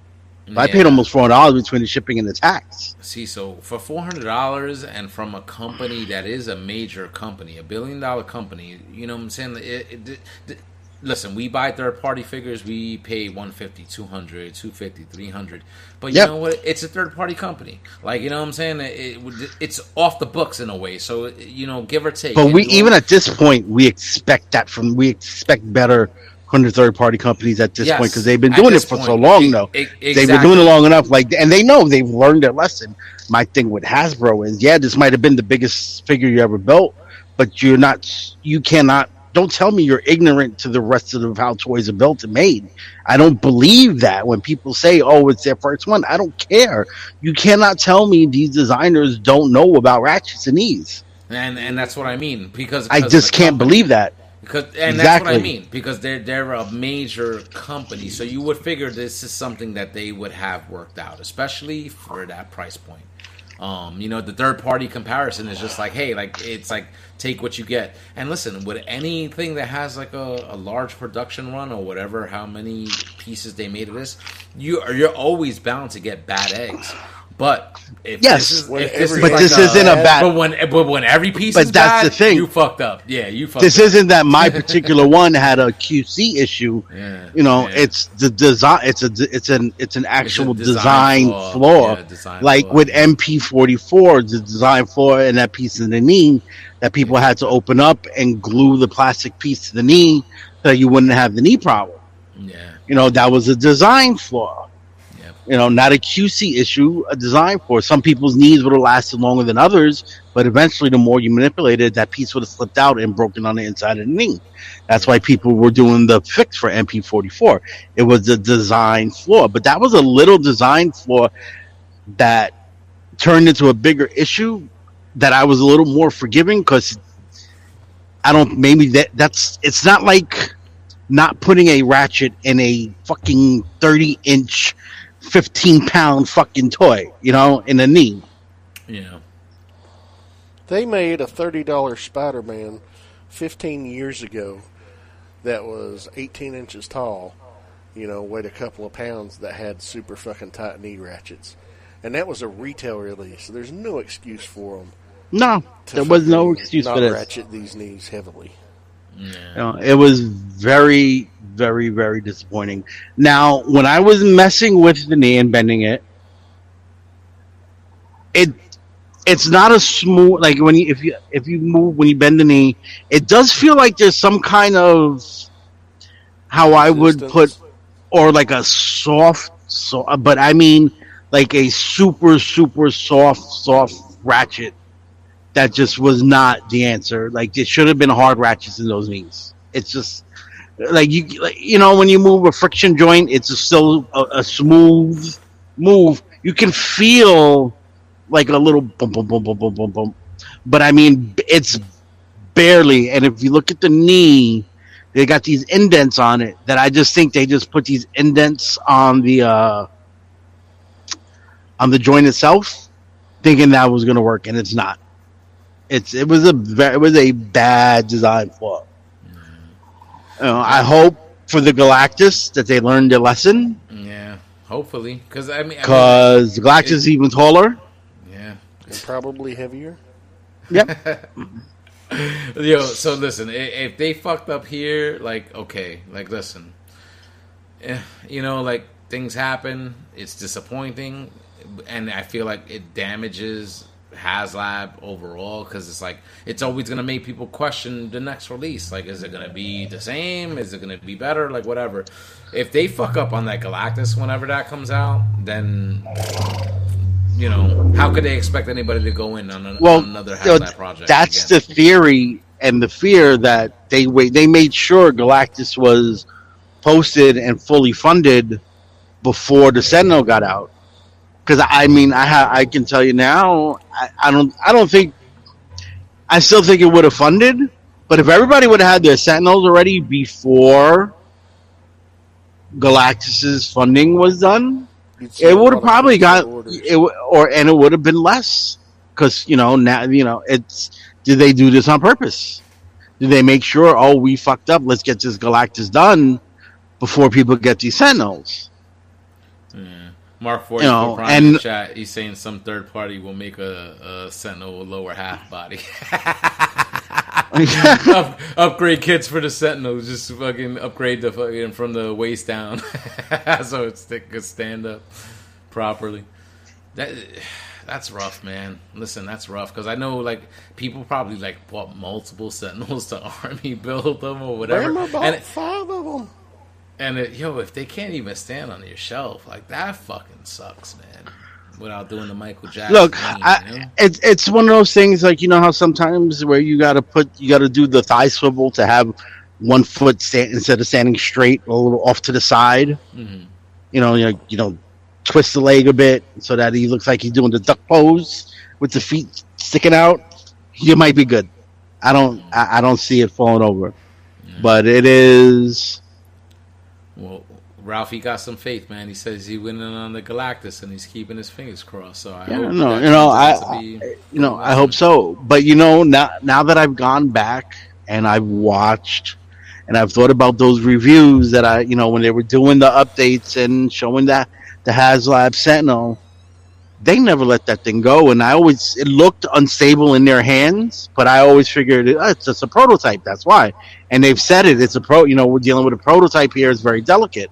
Yeah. I paid almost four hundred dollars between the shipping and the tax. See, so for four hundred dollars, and from a company that is a major company, a billion dollar company, you know what I'm saying? It, it, it, listen, we buy third party figures, we pay 150, 200, 250, 300. But you yep. know what? It's a third party company. Like, you know what I'm saying? It, it, it's off the books in a way. So, you know, give or take. But we even at this point, we expect that from we expect better from the third party companies at this yes, point because they've been doing it for point. so long though. Exactly. They've been doing it long enough like and they know they've learned their lesson. My thing with Hasbro is yeah, this might have been the biggest figure you ever built, but you're not you cannot don't tell me you're ignorant to the rest of how toys are built and made. I don't believe that when people say, "Oh, it's their first one." I don't care. You cannot tell me these designers don't know about ratchets and knees. And and that's what I mean because, because I just can't company. believe that. Because and exactly. that's what I mean because they're they're a major company, so you would figure this is something that they would have worked out, especially for that price point. Um, you know, the third party comparison is just like, hey, like it's like take what you get. And listen, with anything that has like a, a large production run or whatever, how many pieces they made of this, you are you're always bound to get bad eggs. But if yes, this is, if this is but like this a, isn't a bad. But when but when every piece but is that's bad, the thing. You fucked up. Yeah, you fucked. This up. isn't that my particular one had a QC issue. Yeah, you know, yeah. it's the design. It's a it's an it's an actual it's design, design, flaw. flaw. Yeah, design like flaw. with MP44, the design flaw in that piece of the knee that people had to open up and glue the plastic piece to the knee so you wouldn't have the knee problem. Yeah, you know that was a design flaw you know, not a QC issue, uh, a design for some people's knees would have lasted longer than others, but eventually the more you manipulated, that piece would have slipped out and broken on the inside of the knee. That's why people were doing the fix for MP44. It was a design flaw, but that was a little design flaw that turned into a bigger issue that I was a little more forgiving because I don't maybe that that's it's not like not putting a ratchet in a fucking 30 inch 15 pound fucking toy, you know, in a knee. Yeah. They made a $30 Spider Man 15 years ago that was 18 inches tall, you know, weighed a couple of pounds that had super fucking tight knee ratchets. And that was a retail release. There's no excuse for them. No, there was no excuse for this. ratchet these knees heavily. Yeah. You know, it was very very, very disappointing. Now, when I was messing with the knee and bending it, it it's not a smooth like when you if you if you move when you bend the knee, it does feel like there's some kind of how I would put or like a soft so but I mean like a super super soft soft ratchet that just was not the answer. Like it should have been hard ratchets in those knees. It's just like you you know when you move a friction joint it's still a, a, smooth move. You can feel like a little bump bump bump bump bump bump but i mean it's barely and if you look at the knee they got these indents on it that i just think they just put these indents on the uh on the joint itself thinking that was going to work and it's not. It's it was a it was a bad design flaw you know, I hope for the Galactus that they learned their lesson. Yeah, hopefully, because I mean, because I mean, Galactus is even taller. Yeah, and probably heavier. Yep. Yo, so listen, if they fucked up here, like, okay, like, listen, eh, you know, like things happen. It's disappointing, and I feel like it damages HasLab overall because it's like it's always gonna make people question the next release. Like, is it gonna be the same? Is it gonna be better? Like, whatever. If they fuck up on that Galactus whenever that comes out, then you know how could they expect anybody to go in on, a, well, on another HasLab project? that's again? the theory and the fear that they wait. They made sure Galactus was posted and fully funded before the Sentinel got out. Because I mean, I ha- I can tell you now, I, I don't I don't think I still think it would have funded. But if everybody would have had their Sentinels already before Galactus's funding was done, it would have probably got orders. it or and it would have been less because you know now you know it's did they do this on purpose did they make sure oh we fucked up let's get this galactus done before people get these sentinels. Mark Forty You know, Prime in and- the chat. He's saying some third party will make a, a Sentinel with lower half body. Up, upgrade kits for the Sentinels. Just fucking upgrade the fucking from the waist down, so it's it could stand up properly. That that's rough, man. Listen, that's rough because I know like people probably like bought multiple Sentinels to army build them or whatever. Bama bought And it- five of them. And it, yo, if they can't even stand on your shelf, like that fucking sucks, man. Without doing the Michael Jackson. look thing, you know? it's it's one of those things like you know how sometimes where you got to put you got to do the thigh swivel to have one foot stand instead of standing straight a little off to the side Mhm. you know, you know, you know, twist the leg a bit so that he looks like he's doing the duck pose with the feet sticking out. You might be good. I don't, I, I don't see it falling over, but it is. Well, Ralphie got some faith, man. He says he went in on the Galactus and he's keeping his fingers crossed. So I Yeah, hope no, you know, I, be- you know, I hope so. But you know, now now that I've gone back and I've watched and I've thought about those reviews that I, you know, when they were doing the updates and showing that the HasLab Sentinel, they never let that thing go, and I always it looked unstable in their hands, but I always figured oh, it's just a prototype. That's why, and they've said it. It's a pro. You know, we're dealing with a prototype here. It's very delicate.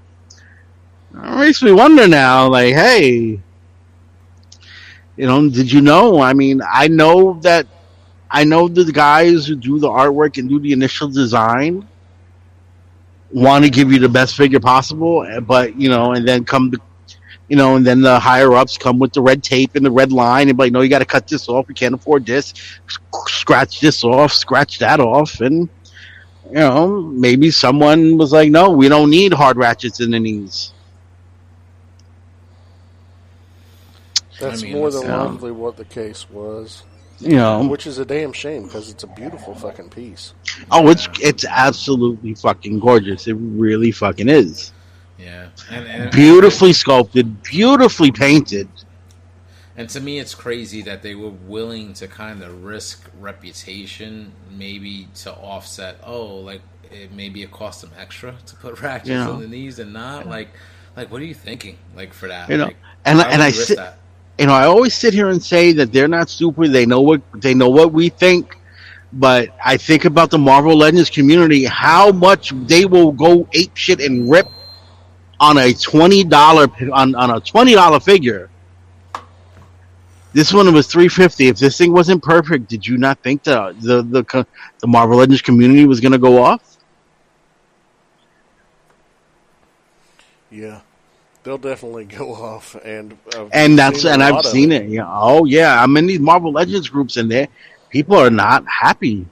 It makes me wonder now, like, hey, you know, did you know? I mean, I know that I know the guys who do the artwork and do the initial design want to give you the best figure possible, eh, but you know, and then come to you know, and then the higher ups come with the red tape and the red line and be like, no, you got to cut this off. We can't afford this. Scratch this off, scratch that off, and you know, maybe someone was like, no, we don't need hard ratchets in the knees. That's I mean, more than it's, um, likely what the case was, You know, which is a damn shame because it's a beautiful fucking piece. oh, it's it's absolutely fucking gorgeous. It really fucking is. Yeah, and, and Beautifully sculpted, beautifully painted. And to me, it's crazy that they were willing to kind of risk reputation, maybe to offset. Oh, like it, maybe it cost them extra to put ratchets Yeah. on the knees and not like, like what are you thinking? Like for that, You know, Like, and and I you sit, that? you know, I always sit here and say that they're not stupid. They know what they know what we think. But I think about the Marvel Legends community, how much they will go ape shit and rip on a twenty dollar on, on a twenty dollar figure. This one was three fifty. If this thing wasn't perfect, did you not think the the the, the Marvel Legends community was going to go off? Yeah, they'll definitely go off, and uh, and that's and I've seen it. Yeah. Oh yeah, I'm in these Marvel Legends groups, and there people are not happy.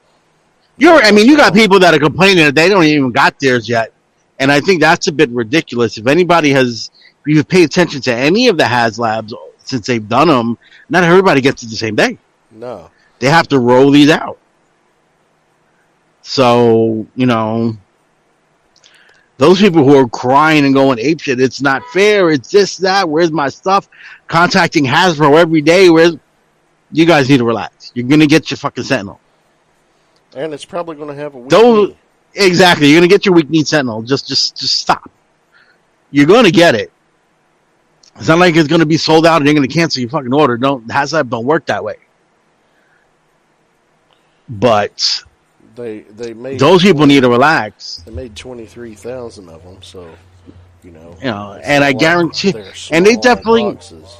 You're, I mean, you got people that are complaining that they don't even got theirs yet, and I think that's a bit ridiculous. If anybody has, if you've paid attention to any of the HasLabs since they've done them, not everybody gets it the same day. No, They have to roll these out. So you know, those people who are crying and going apeshit, it's not fair. It's this, that. Where's my stuff? Contacting Hasbro every day. Where's you guys need to relax. You're gonna get your fucking Sentinel. and it's probably going to have a Don't knee. Exactly. You're gonna get your weak kneed Sentinel. Just, just, just stop. You're gonna get it. It's not like it's gonna be sold out and you're gonna cancel your fucking order. Don't HasLab don't work that way. But They they made those people need to relax. They made twenty three thousand of them, so you know. You know, and I guarantee- and they definitely- boxes.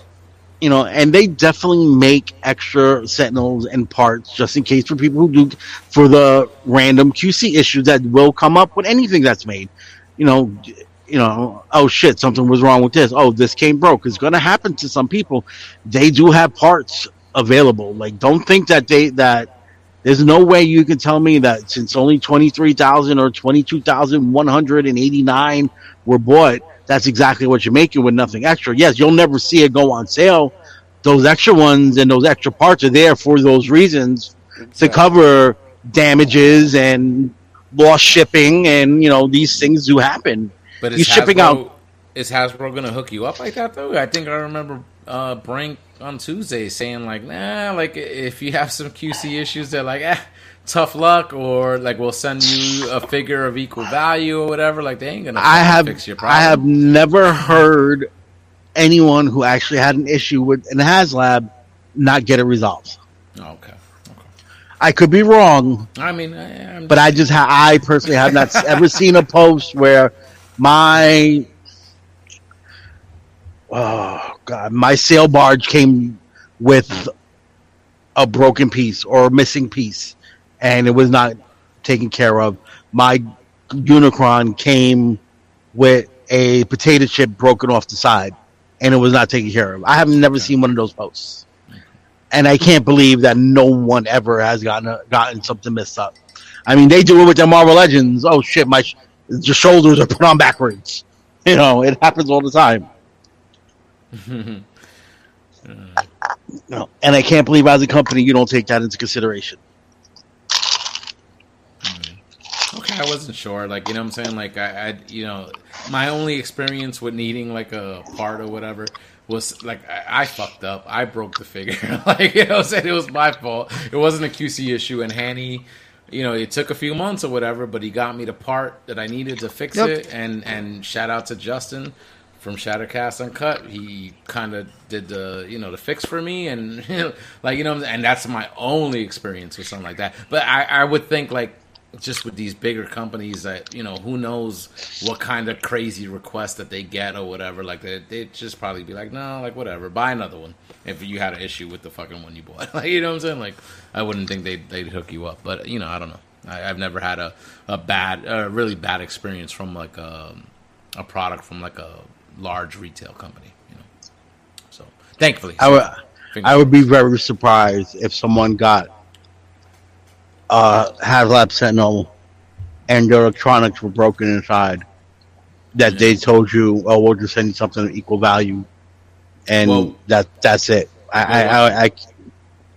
You know, and they definitely make extra Sentinels and parts just in case for people who do for the random QC issues that will come up with anything that's made. You know, you know, oh shit, something was wrong with this. Oh, this came broke. It's going to happen to some people. They do have parts available. Like, don't think that they that there's no way you can tell me that since only twenty three thousand or twenty two thousand one hundred and eighty nine were bought, that's exactly what you're making with nothing extra. Yes, you'll never see it go on sale. Those extra ones and those extra parts are there for those reasons exactly. to cover damages and lost shipping, and you know these things do happen. But is shipping Hasbro, out. Is Hasbro going to hook you up like that though? I think I remember uh, Brink on Tuesday saying like, nah, like if you have some QC issues, they're like, eh, tough luck, or like we'll send you a figure of equal value or whatever. Like they ain't gonna I have, fix your problem. I have never heard anyone who actually had an issue with an HasLab not get it resolved. okay. okay. I could be wrong. I mean, I, but I just ha- I personally have not ever seen a post where my oh god, my sail barge came with a broken piece or a missing piece, and it was not taken care of. My Unicron came with a potato chip broken off the side, and it was not taken care of. I have never seen one of those posts, and I can't believe that no one ever has gotten a, gotten something messed up. I mean, they do it with their Marvel Legends. Oh shit, my your shoulders are put on backwards. You know, it happens all the time. no, and I can't believe as a company you don't take that into consideration. Okay, I wasn't sure. Like, you know what I'm saying? Like, I, I, you know, my only experience with needing like a part or whatever was like I, I fucked up. I broke the figure. like, you know, said it was my fault. It wasn't a QC issue, and Hanny you know, it took a few months or whatever, but he got me the part that I needed to fix yep. it. And and shout out to Justin from Shattercast Uncut. He kind of did the you know the fix for me, and you know, like you know, and that's my only experience with something like that. But I, I would think like just with these bigger companies that you know who knows what kind of crazy request that they get or whatever like they they just probably be like no like whatever buy another one. If you had an issue with the fucking one you bought like you know what i'm saying? Like i wouldn't think they'd, they'd hook you up but you know i don't know. I, have never had a, a bad a really bad experience from like a, a product from like a large retail company you know? So thankfully. I would i would be very surprised if someone got uh, HasLab Sentinel and the electronics were broken inside, that they told you, "Oh, we'll just send you something of equal value," and well, that that's it. I, well, I, I, I,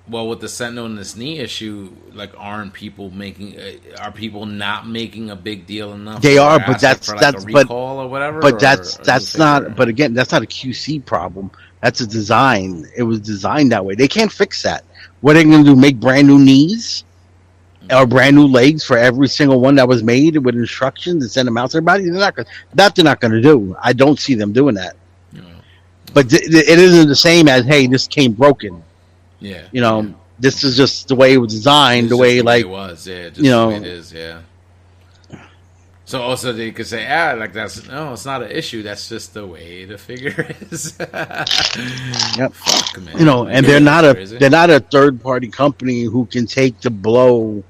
well, with the Sentinel and this knee issue, like, aren't people making? Uh, are people not making a big deal enough? They are, but that's like that's but or whatever. But that's or, that's not. But again, that's not a QC problem. That's a design. It was designed that way. They can't fix that. What are they going to do? Make brand new knees? Or brand new legs for every single one that was made with instructions and send them out to everybody. They're not gonna, that they're not going to do. I don't see them doing that. But th- th- it isn't the same as hey, this came broken. Yeah, you know, yeah. this is just the way it was designed. the way like it was, yeah, you know, it is, yeah. So also they could say, ah, like that's no, it's not an issue. That's just the way the figure is. yep. Fuck, man. You know, and they're not a they're not a third party company who can take the blow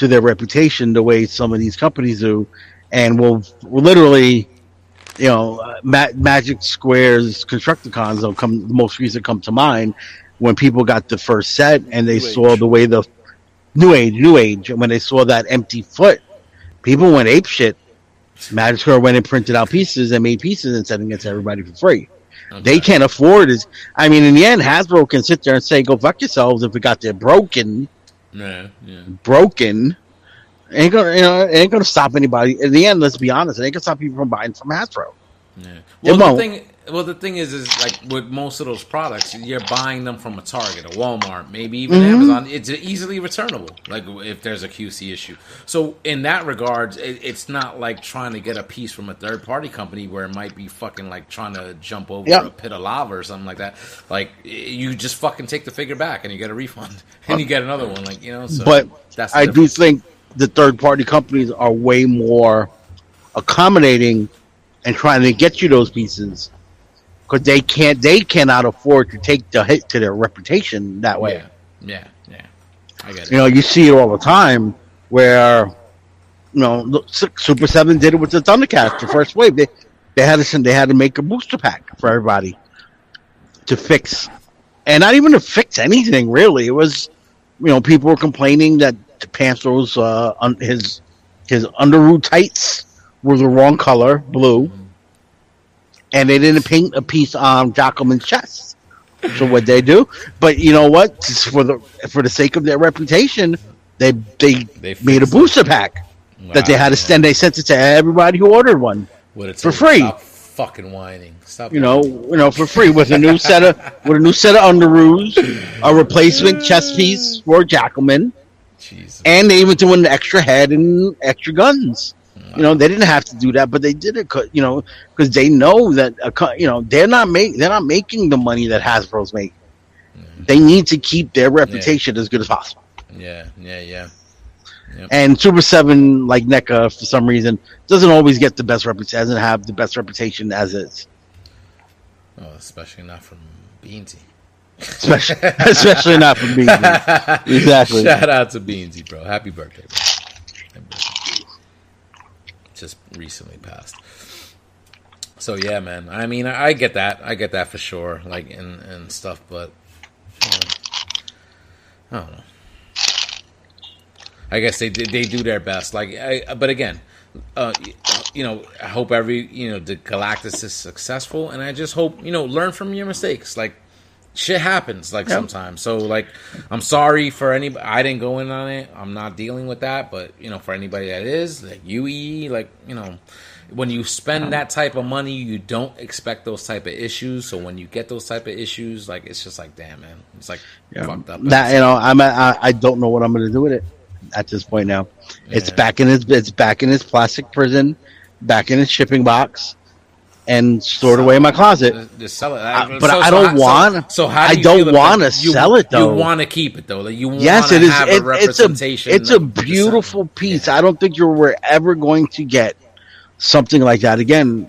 to their reputation the way some of these companies do, and will, literally, you know, uh, Ma- Magic Square's Constructicons will come. The most recent come to mind when people got the first set and they new saw age. the way the new age, new age, and when they saw that empty foot, people went ape shit. Magic Square went and printed out pieces and made pieces and sent it to everybody for free. Okay. They can't afford it. I mean, in the end, Hasbro can sit there and say, "Go fuck yourselves." If it got there broken, yeah, yeah. broken, ain't gonna you know ain't gonna stop anybody. In the end, let's be honest, it ain't gonna stop people from buying from Hasbro. Yeah. Well, the thing, well, the thing is, is like with most of those products, you're buying them from a Target, a Walmart, maybe even mm-hmm. Amazon. It's easily returnable. Like if there's a QC issue. So in that regard, it, it's not like trying to get a piece from a third party company where it might be fucking like trying to jump over yep. a pit of lava or something like that. Like you just fucking take the figure back and you get a refund and you get another one. Like you know. So but that's I difference. do think the third party companies are way more accommodating and trying to get you those pieces because they can't they cannot afford to take the hit to their reputation that way. Yeah, yeah, yeah. I get it. You know, you see it all the time where you know Super Seven did it with the Thundercats, the first wave. They they had to they had to make a booster pack for everybody to fix, and not even to fix anything really. It was you know people were complaining that Panthro's uh, his his underoos tights were the wrong color, blue, and they didn't paint a piece on Jackalman's chest. So what they do? But you know what? Just for the for the sake of their reputation, they they, They made a booster pack that they had to send. They sent it to everybody who ordered one. What for free. Stop fucking whining. Stop. You know, you know, for free with a new set of with a new set of underoos, a replacement chest piece for Jacqueline, Jesus. and they even threw an extra head and extra guns. You know, they didn't have to do that, but they did it. 'cause, You know, because they know that a you know they're not make they're not making the money that Hasbro's making. Mm-hmm. They need to keep their reputation as good as possible. Yeah, yeah, yeah. And Super Seven, like NECA, for some reason, doesn't always get the best reputation. Doesn't have the best reputation as is, Oh, especially not from Beansy. especially especially not from me. Exactly. Shout out to Beansy, bro. Happy birthday, bro. Just recently passed. So yeah, man. I mean, I, I get that. I get that for sure. Like and and stuff, but you know, I don't know. I guess they they they do their best. Like, I, but again, uh, you know, I hope every you know the Galactus is successful, and I just hope you know learn from your mistakes. Like, shit happens like sometimes. So like, I'm sorry for anybody. I didn't go in on it. I'm not dealing with that. But you know, for anybody that is, like UE, like you know. When you spend that type of money, you don't expect those type of issues. So when you get those type of issues, like it's just like, damn, man, it's like Yeah. fucked up. That you know, I'm I, I don't know what I'm going to do with it at this point now. It's back in its it's back in its plastic prison, back in its shipping box, and stored away in my closet. Just- sell it. Uh, but I don't want- So, how do I don't feel about wanna it? You- sell it, though. You want to keep it though. Like you Yes, it is. Have It, a it's a it's a beautiful piece. Yeah. I don't think you're ever going to get something like that again.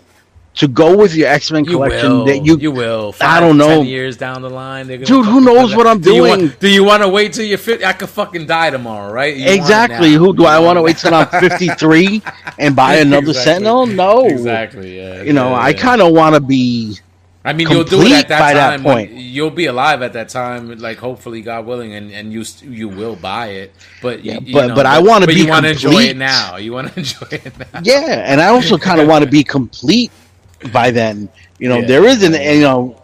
To go with your X Men You collection, will. that you, you will. I don't know. Years down the line, Dude, who knows what I'm do you doing? want- do you want to wait till you're 50? I could fucking die tomorrow, right? You exactly. Who do I want to wait till. I'm 53 and buy another Exactly. Sentinel? No, Exactly. Yeah. You know, yeah, I kind of want to be. I mean, you'll do it at that by that time. when- point. you'll be alive at that time, like hopefully, God willing, and, and you you will buy it. But Yeah, you but- know, but I wanna be you want to enjoy complete. it now. You want to enjoy it now. Yeah, and I also kind of want to be complete by then. You know, Yeah. there isn't. You know,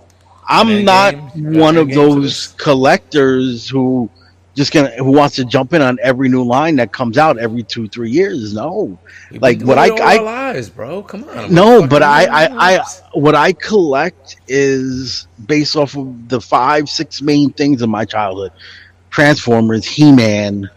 I'm End not game? One of those collectors who just gonna who wants to jump in on every new line that comes out every two three years. No, We've Like, what I- I- lives, bro. Come on. no, but I, I, I, what I collect is based off of the five, six main things of my childhood: Transformers, He Man,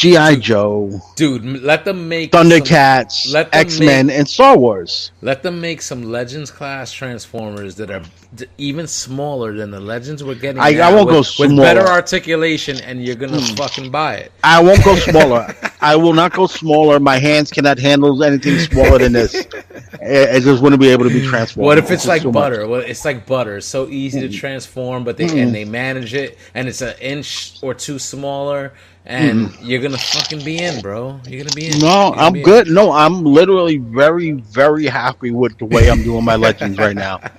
GI Joe, dude, let them make Thundercats, X Men, and Star Wars. let them make some Legends class Transformers that are d- even smaller than the Legends we're getting. I- now I won't with, go with smaller. better articulation, and you're gonna hmm. fucking buy it. I won't go smaller. I will not go smaller. My hands cannot handle anything smaller than this. It, it just wouldn't be able to be transformed. What if it's just like butter? Well, it's like butter. It's so easy to hmm. transform, but they and hmm. they manage it, and it's an inch or two smaller, and mm. you're gonna fucking be in, bro. You're gonna be in. No, I'm be in. good. No, I'm literally very, very happy with the way I'm doing my legends right now.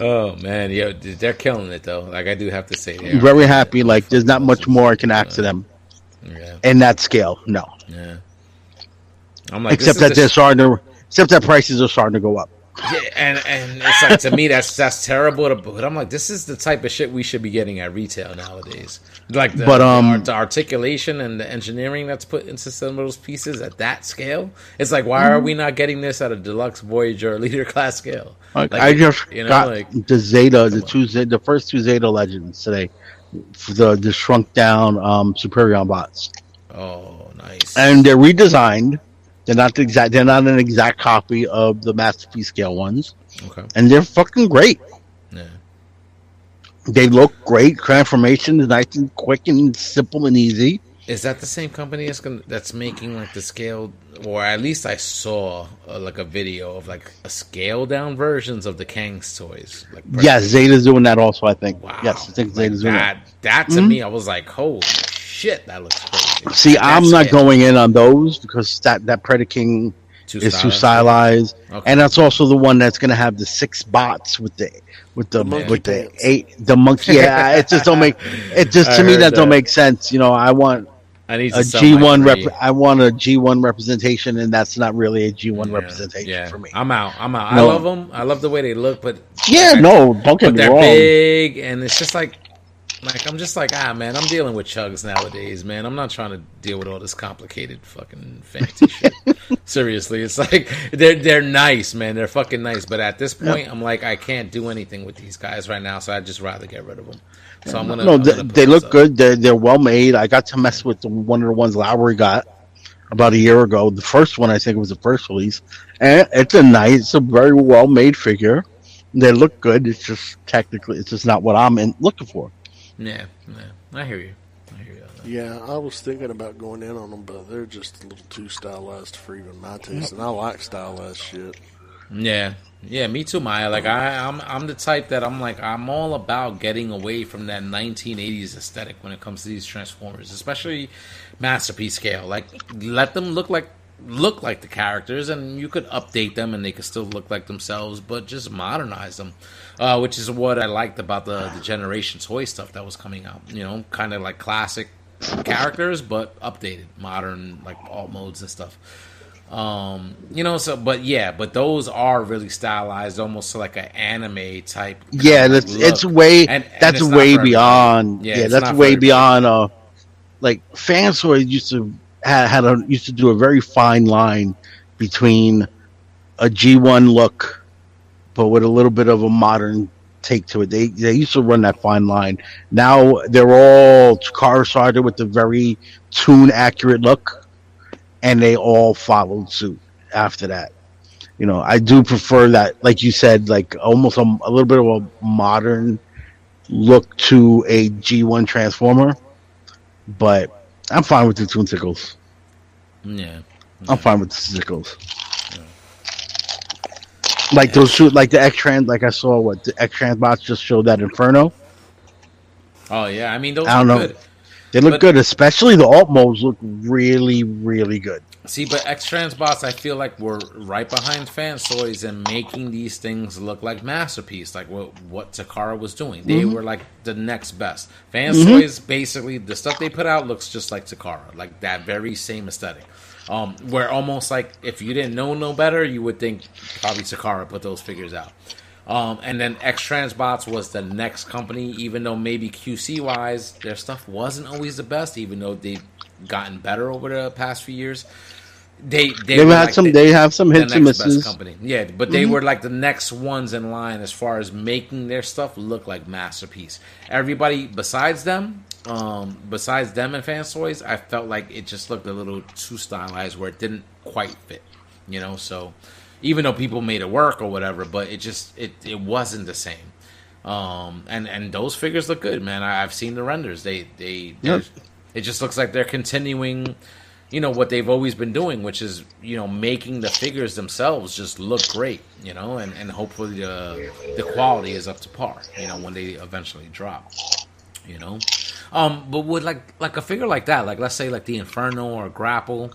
Oh man, yeah, they're killing it though. Like I do have to say, they. Very happy. Like there's not much more I can ask to them Yeah, in that scale. No, yeah. I'm like, except that they're the- starting to, except that prices are starting to go up. Yeah, and and it's like to me that's that's terrible. To, but I'm like, this is the type of shit we should be getting at retail nowadays. Like, the, But, um, the, the articulation and the engineering that's put into some of those pieces at that scale. It's like, why are we not getting this at a deluxe Voyager or leader class scale? Like, Like, I just you know, got like- the Zeta, the two, Zeta, the first two Zeta legends today, the the shrunk down um, Superion bots, Oh, nice. and they're redesigned. They're not the exact. They're not an exact copy of the masterpiece scale ones, okay, and they're fucking great. yeah, They look great. Transformation is nice and quick and simple and easy. Is that the same company that's gonna, that's making like the scaled, or at least I saw uh, like a video of like a scaled down versions of the Cang's toys. Like Yes, Zeta's doing that also. I think. wow, Yes, I think like Zeta's doing that. that. That to me, I was like, holy shit, that looks crazy. See, I'm not scale. going in on those because that that Predaking Too is too stylized? stylized, Okay. and that's also the one that's going to have the six bots with the with the, The monkey with the eight the monkey. Yeah, it just don't make it just I to me heard that, don't make sense. You know, I want I need to a sell G my one rep. I want a G one representation, and that's not really a G one Yeah, representation yeah. for me. I'm out. I'm out. I love them. I love the way they look, but yeah, no, don't get but me they're wrong. big, and it's just like, like I'm just like, ah, man, I'm dealing with chugs nowadays, man. I'm not trying to deal with all this complicated fucking fancy shit. Seriously, it's like they're they're nice, man. They're fucking nice, but at this point, I'm like, I can't do anything with these guys right now, so I'd just rather get rid of them. So I'm gonna. No, I'm they, gonna put they look up. good. They're they're well made. I got to mess with the, one of the ones Lowry got about a year ago. The first one, I think, it was the first release, and it's a nice, it's a very well made figure. They look good. It's just technically, it's just not what I'm in, looking for. Yeah, yeah, I hear you. I hear you. Yeah, I was thinking about going in on them, but they're just a little too stylized for even my taste, and I like stylized shit. Yeah, yeah, me too, Maya. Like I, I'm, I'm the type that I'm like, I'm all about getting away from that 1980s aesthetic when it comes to these Transformers, especially masterpiece scale. Like, let them look like look like the characters, and you could update them, and they could still look like themselves, but just modernize them. Uh, which is what I liked about the the Generation Toy stuff that was coming out. You know, kind of like classic characters, but updated, modern, like alt modes and stuff. Um, you know, so but yeah, but those are really stylized, almost to like an anime type. Yeah, that's it's way And- and that's it's way beyond. Yeah, Yeah, that's way beyond. Uh, like Fans Toys used to had, had a used to do a very fine line between a G1 look, but with a little bit of a modern take to it. They they used to run that fine line. Now they're all car started with a very tune accurate look, and they all followed suit after that. You know, I do prefer that, like you said, like almost a, a little bit of a modern look to a G1 Transformer, but I'm fine with the Toon Tickles. Yeah, I'm fine with the Tickles. Like those two, like the X Trans, like I saw what the X Trans bots just showed that Inferno. Oh yeah, I mean those I don't know. good. They look But- good, especially the alt modes look really, really good. See, but X Transbots, I feel like we're right behind fan Fans Toys and making these things look like masterpiece, like what what Takara was doing. They Mm-hmm. were like the next best. Fans Toys, basically, the stuff they put out looks just like Takara, like that very same aesthetic. Um, where almost like if you didn't know no better, you would think probably Takara put those figures out. Um, and then X Transbots was the next company, even though maybe QC wise their stuff wasn't always the best, even though they've gotten better over the past few years. They they They've had like some. the- they have some hits and misses. company. Yeah, but they were like the next ones in line as far as making their stuff look like masterpiece. Everybody besides them, um, besides them and Fans Toys, I felt like it just looked a little too stylized where it didn't quite fit. You know, so even though people made it work or whatever, but it just it it wasn't the same. Um, and and those figures look good, man. I, I've seen the renders. They they Yep. it just looks like they're continuing you know what they've always been doing which is you know making the figures themselves just look great you know and, and hopefully the the quality is up to par you know when they eventually drop you know. Um but with like like a figure like that like let's say like the inferno or grapple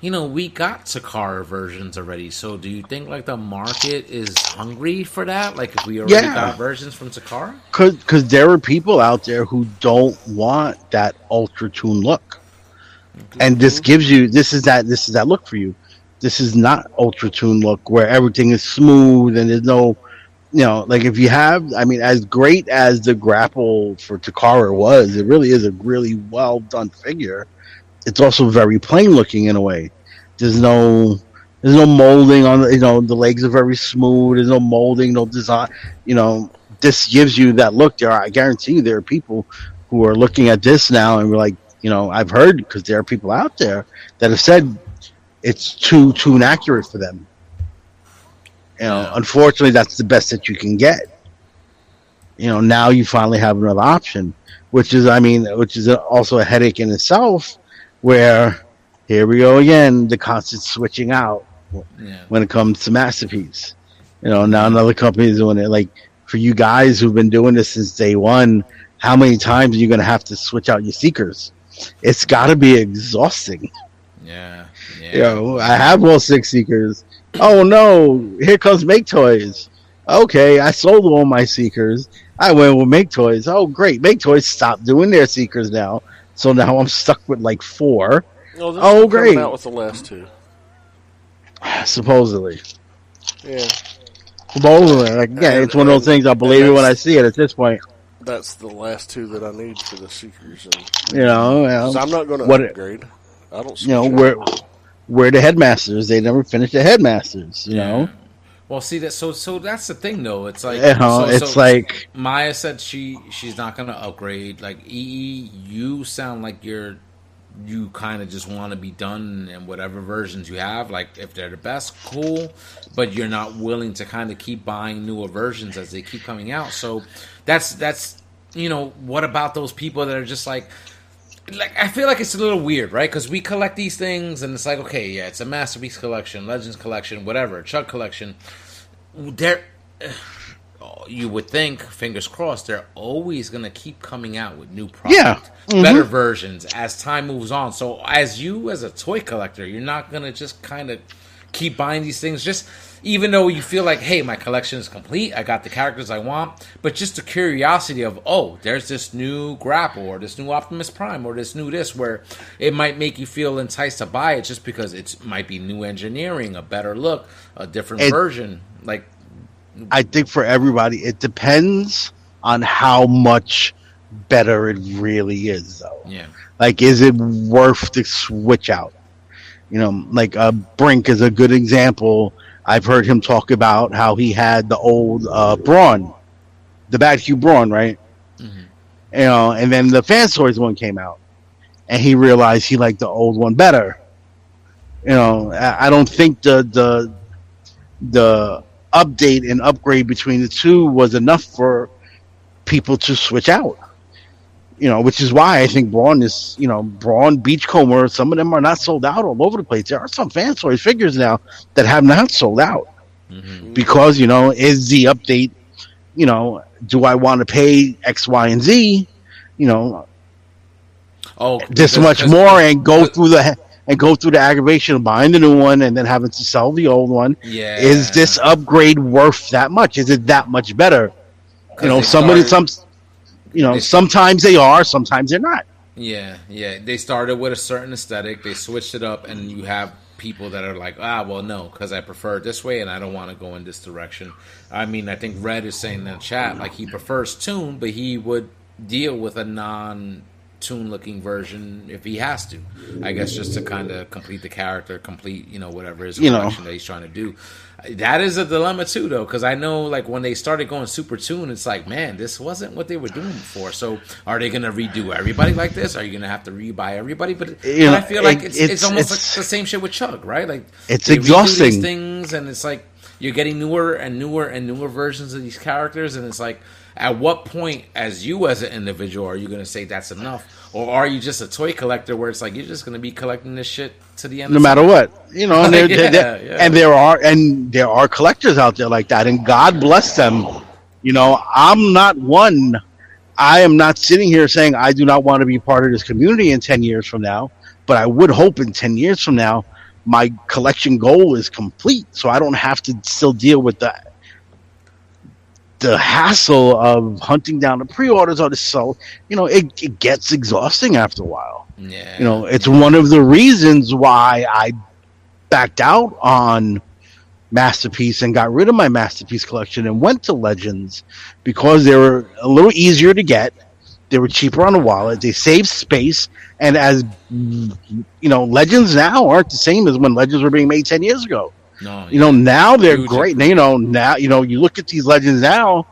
you know we got Takara versions already. So do you think like the market is hungry for that? Like if we already Yeah. got versions from Takara? Cause, cause there are people out there who don't want that ultra tune look, and this gives you this is that this is that look for you. This is not ultra tune look where everything is smooth and there's no, you know, like if you have, I mean, as great as the grapple for Takara was, it really is a really well done figure. It's also very plain looking in a way. There's no. There's no molding on the, you know, the legs are very smooth. There's no molding, no design. You know, this gives you that look. There, I guarantee you, there are people who are looking at this now and we're like, you know, I've heard because there are people out there that have said it's too too inaccurate for them. You know, Yeah. unfortunately, that's the best that you can get. You know, now you finally have another option, which is, I mean, which is also a headache in itself where here we go again, the constant switching out Yeah. when it comes to masterpiece. You know, now another company is doing it. Like for you guys who've been doing this since day one, how many times are you going to have to switch out your seekers? It's got to be exhausting. Yeah. Yeah. You know, I have all six seekers. Oh no, here comes Make Toys. Okay, I sold all my seekers. I went with Make Toys. Oh great, Make Toys stopped doing their seekers now. So now I'm stuck with like four, Oh, this Oh, is great. Out with the last two. supposedly. Yeah, Supposedly, like again, And- it's one of those things. I'll believe it when I see it. At this point, that's the last two that I need for the seekers. And you know, you know, 'cause I'm not going to What- upgrade. I don't. you know where where the headmasters. They never finished the headmasters. You know, Well, see that. So, so that's the thing, though. It's like, you know, so- it's so like Maya said she she's not gonna upgrade. Like EE, you sound like you're you kind of just want to be done in whatever versions you have. Like if they're the best, cool, but you're not willing to kind of keep buying newer versions as they keep coming out. So that's that's you know what about those people that are just like like I feel like it's a little weird, right? Because we collect these things, and it's like, okay, yeah, it's a masterpiece collection, legends collection, whatever, Chug collection. There, you would think, fingers crossed, they're always going to keep coming out with new product, Yeah. Mhm. better versions as time moves on. So, as you as a toy collector, you're not going to just kind of keep buying these things just even though you feel like hey my collection is complete i got the characters i want but just the curiosity of oh there's this new grapple or this new optimus prime or this new this where it might make you feel enticed to buy it just because it might be new engineering a better look a different It- version like I think for everybody, it depends on how much better it really is, though. yeah Like, is it worth the switch out? You know, like uh, Brink is a good example. I've heard him talk about how he had the old uh, Brawn, the Bad Cube Brawn, right? Mhm. You know, and then the Fans Toys one came out, and he realized he liked the old one better. You know, I I don't think the the the update and upgrade between the two was enough for people to switch out. You know, which is why I think Brawn is, you know, Brawn, Beachcomber, some of them are not sold out all over the place. There are some Fans Toys figures now that have not sold out Mhm. because, you know, is the update, you know, do I want to pay X, Y, and Z, you know, oh this much more and go through the and go through the aggravation of buying the new one and then having to sell the old one. yeah Is this upgrade worth that much? Is it that much better? You know, somebody started- some you know, sometimes they are, sometimes they're not. Yeah, yeah. They started with a certain aesthetic. They switched it up, and you have people that are like, ah, well, no, because I prefer it this way, and I don't want to go in this direction. I mean, I think Red is saying in the chat like he prefers Toon, but he would deal with a non toon looking version if he has to. I guess just to kind of complete the character, complete you know whatever his You know. that he's trying to do. That is a dilemma too, though, because I know like when they started going super toon, it's like, man, this wasn't what they were doing before. So are they going to redo everybody like this? Are you going to have to rebuy everybody? But, You know, I feel like it- it's, it's, it's- almost it's- like the same shit with Chug, right? Like It's they redo these exhausting. things, and it's like you're getting newer and newer and newer versions of these characters, and it's like, at what point, as you as an individual, are you going to say that's enough, or are you just a toy collector where it's like you're just going to be collecting this shit to the end? no matter what. You know and, there- Yeah, there- yeah. and there are and there are collectors out there like that and god bless them. You know i'm not one. I am not sitting here saying i do not want to be part of this community in 10 years from now but i would hope in 10 years from now my collection goal is complete so i don't have to still deal with the the hassle of hunting down the pre-orders or the sell, you know it, it gets exhausting after a while Yeah, you know, it's one of the reasons why I backed out on Masterpiece and got rid of my Masterpiece collection and went to Legends because they were a little easier to get. They were cheaper on the wallet. They saved space. And as you know, Legends now aren't the same as when Legends were being made 10 years ago. No, You know, now they're Huge great. You know, now, you know, you look at these Legends now,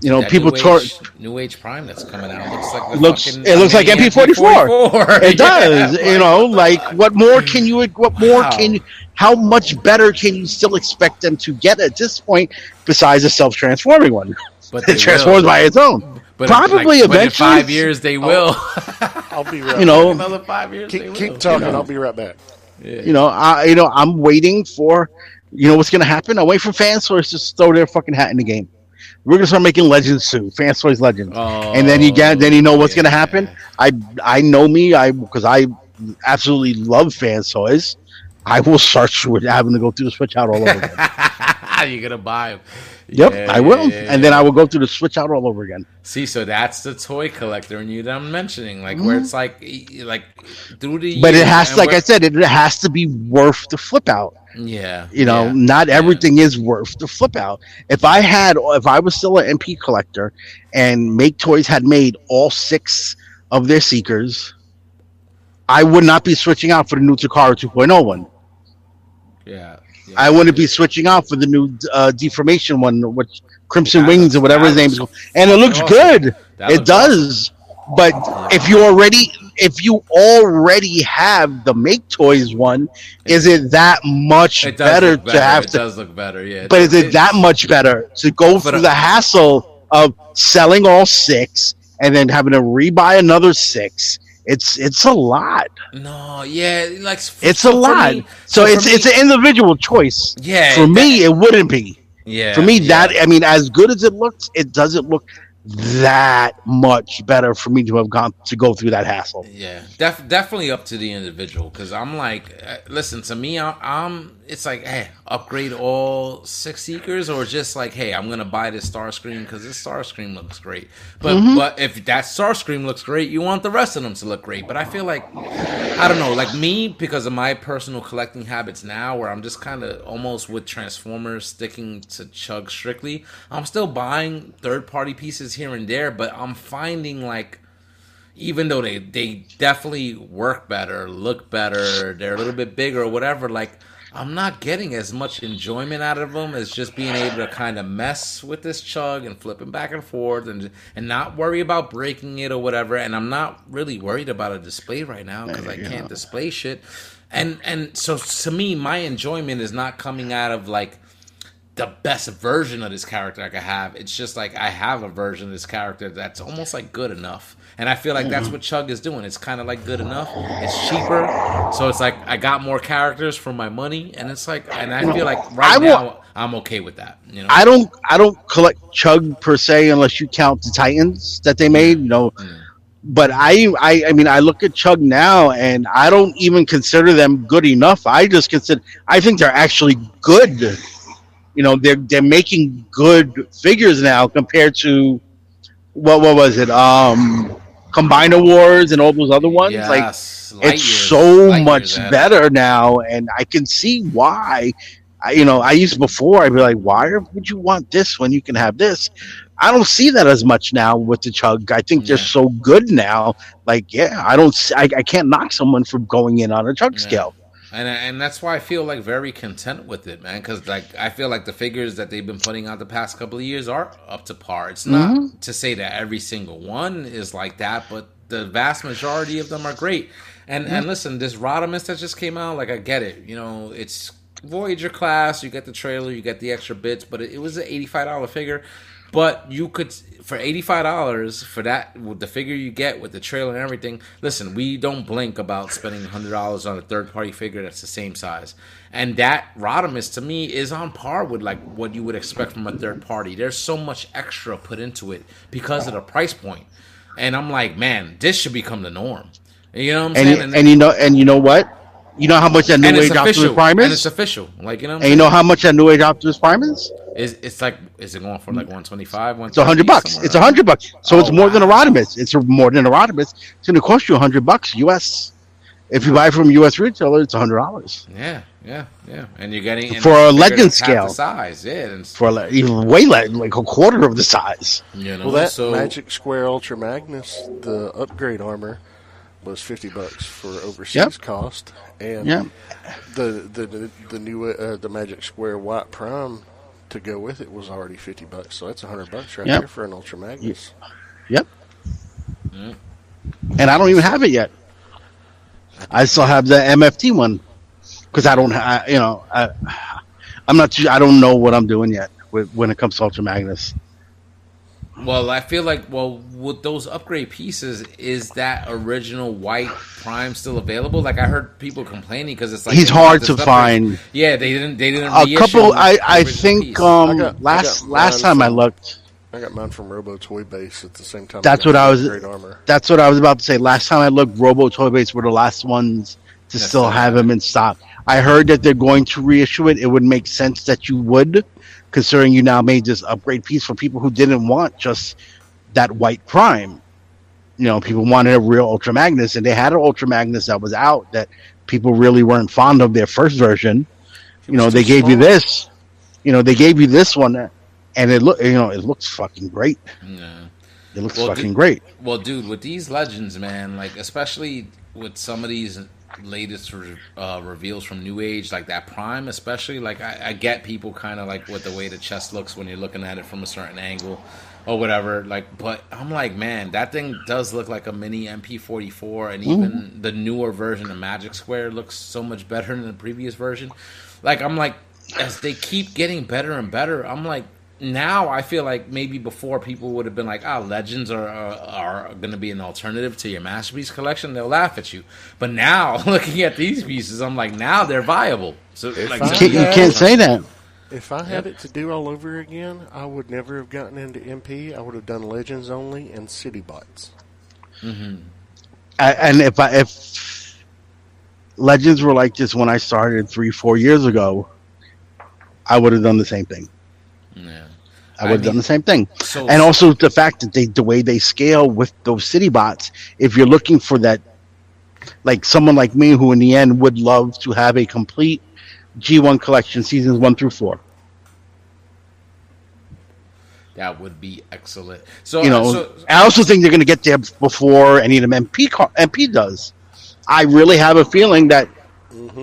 you know, That people New tor- Age, New Age Prime that's coming out looks like the Looks- fucking it looks like MP44. MP44. It does, Yeah, you know. Like, what more can you? What more Wow. can? you How much better can you still expect them to get at this point? Besides a self-transforming one, but it transforms will. by its own. But Probably like, but in eventually- five years they will. I'll be right. You know, Another five years. they keep, will. keep talking. I'll be right back. Yeah. you know, I you know I'm waiting for you know what's gonna happen. Away from for Fans Toys just throw their fucking hat in the game. We're gonna start making Legends too, Fans Toys Legends, and then you get then you know what's gonna happen. I I know me, I because I absolutely love Fans Toys. I will start with having to go through the switch out all over again. You're gonna buy them. Yep, I will, and then I will go through the switch out all over again. See, so that's the toy collector in you that I'm mentioning, like where it's like, e- like through the. Mm-hmm. But it has, and like I said, it has to be worth the flip out. Yeah, You know, yeah, not yeah. everything is worth the flip out. If I had, if I was still an MP collector, and Make Toys had made all six of their Seekers, I would not be switching out for the new Takara 2.0 one. Yeah, yeah. I wouldn't be switching out for the new uh, Deformation one, which Crimson That Wings or whatever his name is. looks And it looks awesome. good. That it looks does. But if you already if you already have the Make Toys one, is it that much It does better, to have it to does look better. Yeah, but is it It's- that much better to go through uh, the hassle of selling all six and then having to rebuy another six? It's it's a lot. No, yeah, like It's a lot. me- so for it's me- it's an individual choice. yeah. For me, it wouldn't be. yeah. For me, yeah. that I mean, as good as it looks, it doesn't look that much better for me to have gone to go through that hassle. Yeah, def- definitely up to the individual. Because I'm like, uh, listen to me. I- I'm. It's like, hey, upgrade all six seekers, or just like, hey, I'm gonna buy this Starscream because this Starscream looks great. But Mm-hmm. but if that Starscream looks great, you want the rest of them to look great. But I feel like, I don't know, like me because of my personal collecting habits now, where I'm just kind of almost with Transformers sticking to Chug strictly. I'm still buying third party pieces here and there, but I'm finding like even though they they definitely work better, look better, they're a little bit bigger or whatever, like I'm not getting as much enjoyment out of them as just being able to kind of mess with this chug and flipping back and forth and and not worry about breaking it or whatever. And I'm not really worried about a display right now because I can't display shit. And and so to me, my enjoyment is not coming out of like the best version of this character I could have. It's just like I have a version of this character that's almost like good enough. And I feel like that's what Chug is doing. It's kind of like good enough. It's cheaper. So it's like I got more characters for my money and it's like and I feel like right I now want- I'm okay with that, you know. I don't I don't collect Chug per se unless you count the Titans that they made. You know, Mm. but I, I I mean I look at Chug now and I don't even consider them good enough. I just consider I think they're actually good. You know, they're they're making good figures now compared to what what was it? Um Combiner Wars and all those other ones. Like light it's years- so much better now, and I can see why. I, you know, I used before. I'd be like, "Why would you want this when you can have this?" I don't see that as much now with the chug. I think they're so good now. Like, yeah, I don't. I, I can't knock someone for going in on a chug Yeah. scale. And and that's why I feel like very content with it, man. Because like I feel like the figures that they've been putting out the past couple of years are up to par. It's not Mm-hmm. to say that every single one is like that, but the vast majority of them are great. And and listen, this Rodimus that just came out, like I get it. You know, it's Voyager class. You get the trailer, you get the extra bits, but it, it was an eighty five dollar figure. But you could for eighty five dollars for that with the figure you get with the trailer and everything. Listen, we don't blink about spending hundred dollars on a third party figure that's the same size. And that Rodimus to me is on par with like what you would expect from a third party. There's so much extra put into it because of the price point. And I'm like, man, this should become the norm. You know what I'm And saying? you, and you know, and you know what? You know how much that New Age Optimus. Prime And it's official. Like you know, what I'm and you know how much that New Age Optimus Prime is? Is it's like is it going for like 125? It's a hundred bucks. It's a hundred bucks. So it's Oh, more than a wow. Rodimus. It's more than a Rodimus. It's going to cost you a hundred bucks US. If you buy from US retailer, it's a hundred dollars Yeah, yeah, yeah. And you're getting For a legend scale. size. Yeah, and it's, for like, even way less, like a quarter of the size. you know, Well, that so Magic Square Ultra Magnus, the upgrade armor, was fifty bucks for overseas Yep. cost, and Yeah, the the the, the new uh, the Magic Square White Prime to go with it was already fifty bucks. So that's hundred bucks right Yep. there for an Ultra Magnus. yep. And I don't even have it yet. I still have the MFT one because I don't, ha- you know, I, I'm not. Too, I don't know what I'm doing yet with, when it comes to Ultra Magnus. Well, I feel like well with those upgrade pieces, is that original white prime still available? Like I heard people complaining because it's like He's hard to upgrade- find. Yeah, they didn't. They didn't. A couple. I I think piece. um I got- last got last mine time I looked. I got mine from Robo Toy Base at the same time. That's got what I was- Great armor. That's what I was about to say. Last time I looked, Robo Toy Base were the last ones to Yes, still sir. have him in stock. I heard that they're going to reissue it. It would make sense that you would, considering you now made this upgrade piece for people who didn't want just that white prime. You know, people wanted a real Ultra Magnus, and they had an Ultra Magnus that was out that people really weren't fond of their first version. You know, they gave you this. You know, they gave you this one, and it look. You know, it looks fucking great. Yeah. It looks Well, fucking dude- great. Well, dude, with these legends, man, like especially with some of these latest re- uh, reveals from New Age, like that Prime, especially, like I, I get people kind of like with the way the chest looks when you're looking at it from a certain angle or whatever. Like, but I'm like, man, that thing does look like a mini MP44, and even the newer version of Magic Square looks so much better than the previous version. Like, I'm like, as they keep getting better and better, I'm like, now I feel like maybe before people would have been like, ah, legends are are, are going to be an alternative to your masterpiece collection. They'll laugh at you. But now, looking at these pieces, I'm like, now they're viable. So like, You can't, you can't say that. If I had it to do all over again, I would never have gotten into MP. I would have done Legends only and City Bots. I, and if I if legends were like this when I started three four years ago, I would have done the same thing. Yeah. I would have I done the same thing. So And also the fact that they the way they scale with those city bots, if you're looking for that, like someone like me who in the end would love to have a complete G1 collection seasons one through four. that would be excellent. So You know, so, I also think they're going to get there before any of them MP car- MP does. I really have a feeling that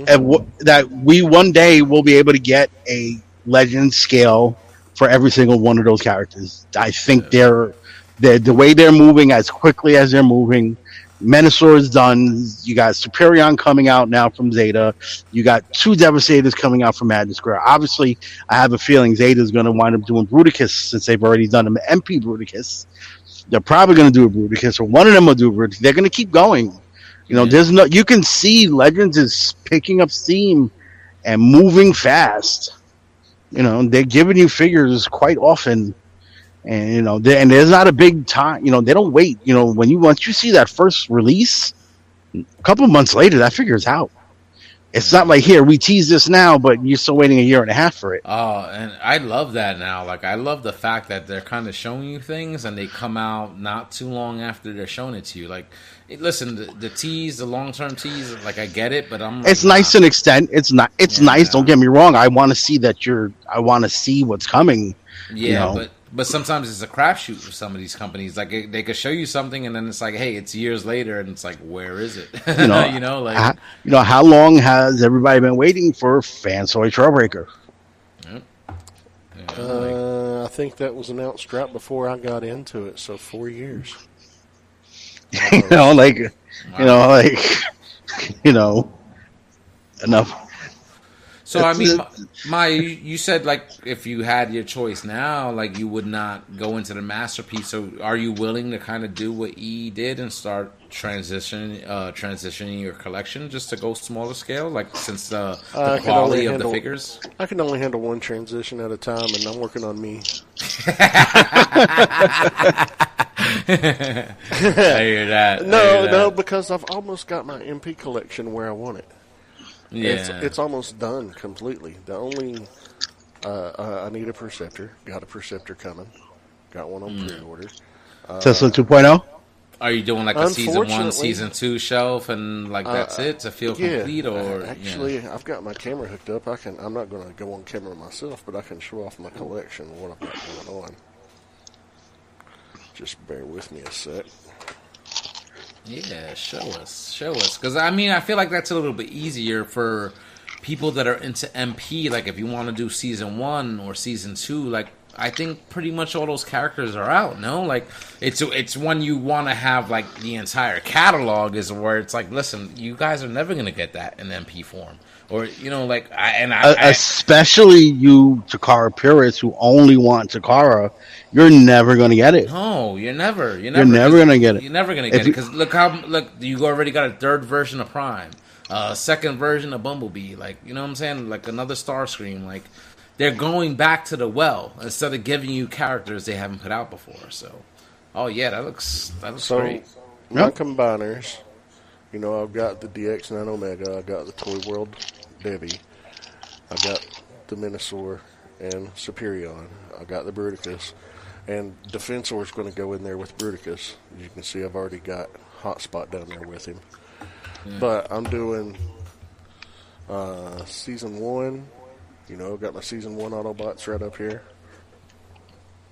uh, w- that we one day will be able to get a legend scale for every single one of those characters. I think they're, they're the way they're moving as quickly as they're moving. Menasor is done. You got Superion coming out now from Zeta. You got two Devastators coming out from Magic Square. Obviously, I have a feeling Zeta is going to wind up doing Bruticus since they've already done an MP Bruticus. They're probably going to do a Bruticus, or one of them will do a Bruticus. They're going to keep going. You know, Yeah. there's no. You can see Legends is picking up steam and moving fast. You know, they're giving you figures quite often, and you know, and there's not a big time. You know, they don't wait. You know, when you once you see that first release, a couple months later, that figure's out. It's not like here we tease this now, but you're still waiting a year and a half for it. Oh, and I love that now. Like I love the fact that they're kind of showing you things, and they come out not too long after they're showing it to you. Like, listen, the, the tease, the long term tease, like I get it, but I'm. Like, It's nice to an extent. It's not. It's Yeah. nice. Don't get me wrong. I want to see that you're. I want to see what's coming. yeah, you know. but but sometimes it's a crapshoot for some of these companies. Like it, they could show you something, and then it's like, hey, it's years later, and it's like, where is it? You know, you know, like How- you know, how long has everybody been waiting for Fans Toys Trailbreaker? you know, like- Uh, I think that was announced right before I got into it, so four years. you know, like, you know, like, you know, enough. So I mean, my you you said like if you had your choice now, like you would not go into the masterpiece. So are you willing to kind of do what E did and start transitioning uh, transitioning your collection just to go smaller scale? Like since the, the I quality only of the figures. I can only handle one transition at a time, and I'm working on me. I hear that. No, hear that. no, because I've almost got my MP collection where I want it. Yeah. It's, it's almost done completely. The only uh, uh, I need a Perceptor. Got a Perceptor coming. Got one on pre-order. Tesla oh? 2.0. Are you doing like a season one, season two shelf, and like that's Uh, it to feel Yeah, complete? Or uh, yeah. actually, I've got my camera hooked up. I can. I'm not going to go on camera myself, but I can show off my collection. What I've got going on. Just bear with me a sec. Yeah, show us, show us. Because I mean, I feel like that's a little bit easier for people that are into MP. Like, if you want to do season one or season two, like I think pretty much all those characters are out. No, like it's it's when you want to have like the entire catalog is where it's like, listen, you guys are never gonna get that in MP form, or you know, like I and I, Uh, I especially you Takara purists who only want Takara, you're never going to get it. no, you're never, you're never, You're never, never gonna get it. You're never gonna If get it because look how look you already got a third version of Prime, a second version of Bumblebee, like you know what I'm saying, like another Starscream, like. They're going back to the well instead of giving you characters they haven't put out before. So, oh yeah, that looks that looks So great. my Yep. combiners, you know, I've got the DX9 Omega, I've got the Toy World Debbie, I've got the Menasor and Superion, I've got the Bruticus, and Defensor is going to go in there with Bruticus. As you can see, I've already got Hotspot down there with him. But I'm doing uh, season one. You know, I've got my season one Autobots right up here.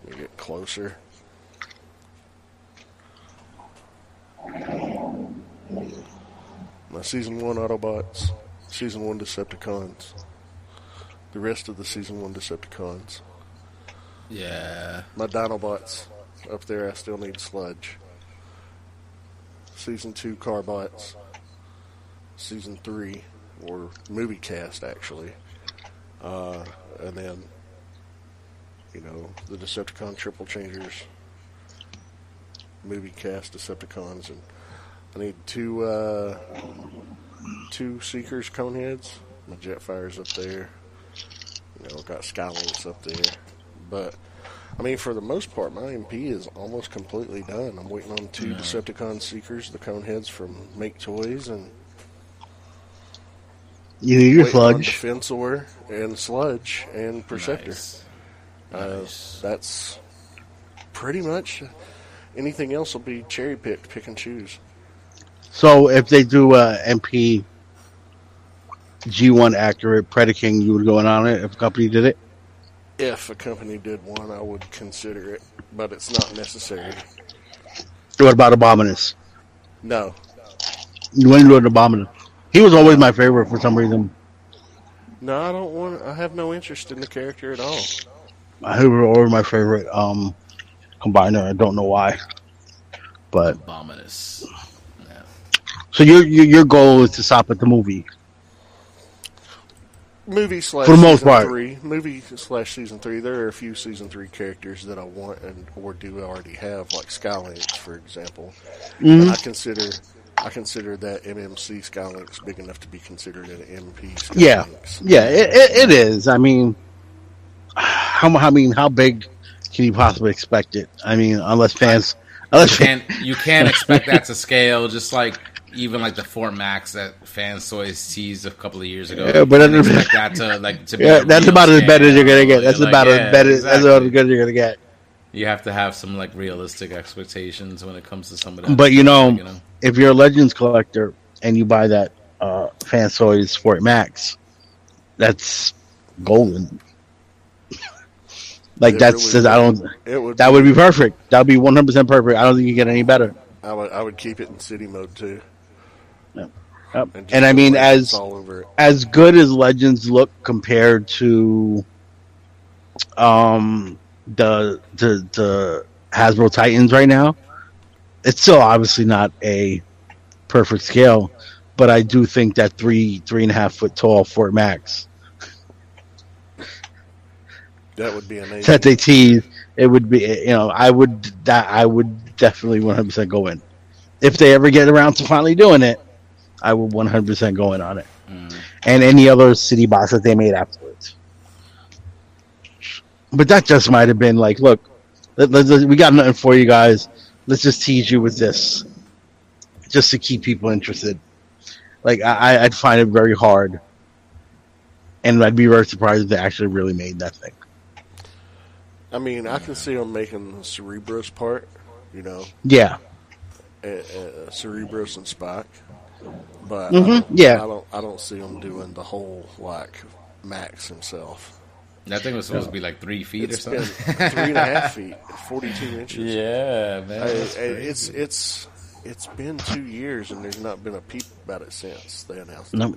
Let me get closer. My season one Autobots, season one Decepticons, the rest of the season one Decepticons. Yeah, My Dinobots up there, I still need Sludge. Season two Carbots, season three, or movie cast actually, uh, and then you know the Decepticon Triple Changers, movie cast Decepticons, and I need two uh, two Seekers Coneheads. My Jetfire's up there. You know, got Sky Lynx up there, but I mean, for the most part, my MP is almost completely done. I'm waiting on two Decepticon Seekers, the Coneheads from Make Toys, and You need your waiting on sludge. Defensor and Sludge and Perceptor. Nice. Uh, that's pretty much anything else will be cherry picked, pick and choose. So if they do a MP G1 accurate Predaking, you would go in on it if a company did it? If a company did one, I would consider it, but it's not necessary. What about Abominus? No, You went with Abominus. He was always my favorite for some reason. no, I don't want. I have no interest in the character at all. He was always my favorite um, combiner. I don't know why. But Abominus. Yeah. so your your your goal is to stop at the movie. movie slash For the most season part. three movie slash season three there are a few season three characters that i want and or do already have like Sky Lynx for example Mhm. i consider i consider that mmc Sky Lynx big enough to be considered an mp skylinks. Yeah, yeah, it, it, it is. I mean, how I mean, how big can you possibly expect it? I mean, unless fans, unless You can't you can't expect that to scale. Just like even like the Fort Max that Fans Toys teased a couple of years ago. Yeah, but You that's- expect that to like to be. yeah, that's about as bad as you're gonna get. That's Like, about yeah, as bad as that's exactly. about as good as you're gonna get. You have to have some like realistic expectations when it comes to somebody. But you know, you know, if you're a Legends collector and you buy that uh, Fans Toys Fort Max, that's golden. like It that's really I don't. it would That would be perfect. That would be 100 percent perfect. I don't think you get any better. I would i would keep it in city mode too Yep. just And I mean, as all over as good as Legends look compared to um the the the Hasbro Titans right now, it's still obviously not a perfect scale, but I do think that three three and a half foot tall Fort Max that would be amazing that they tease, it would be you know I would that I would definitely one hundred percent go in if they ever get around to finally doing it. I would one hundred percent go in on it. Mm. and any other city box that they made afterwards. But that just might have been like, look, let, let, let- we got nothing for you guys. Let's just tease you with this, just to keep people interested. Like I, I- I'd find it very hard, and I'd be very surprised if they actually really made that thing. i mean i can see them making the cerebros part you know Yeah, uh, uh, cerebros and spike but Mhm, I don't, yeah. I don't I don't see them doing the whole like Max himself. that thing was supposed to be like three feet It's or been something. three and a half feet, forty two inches. yeah, man. I- that's I- crazy. it's it's it's been two years and there's not been a peep about it since they announced it. no.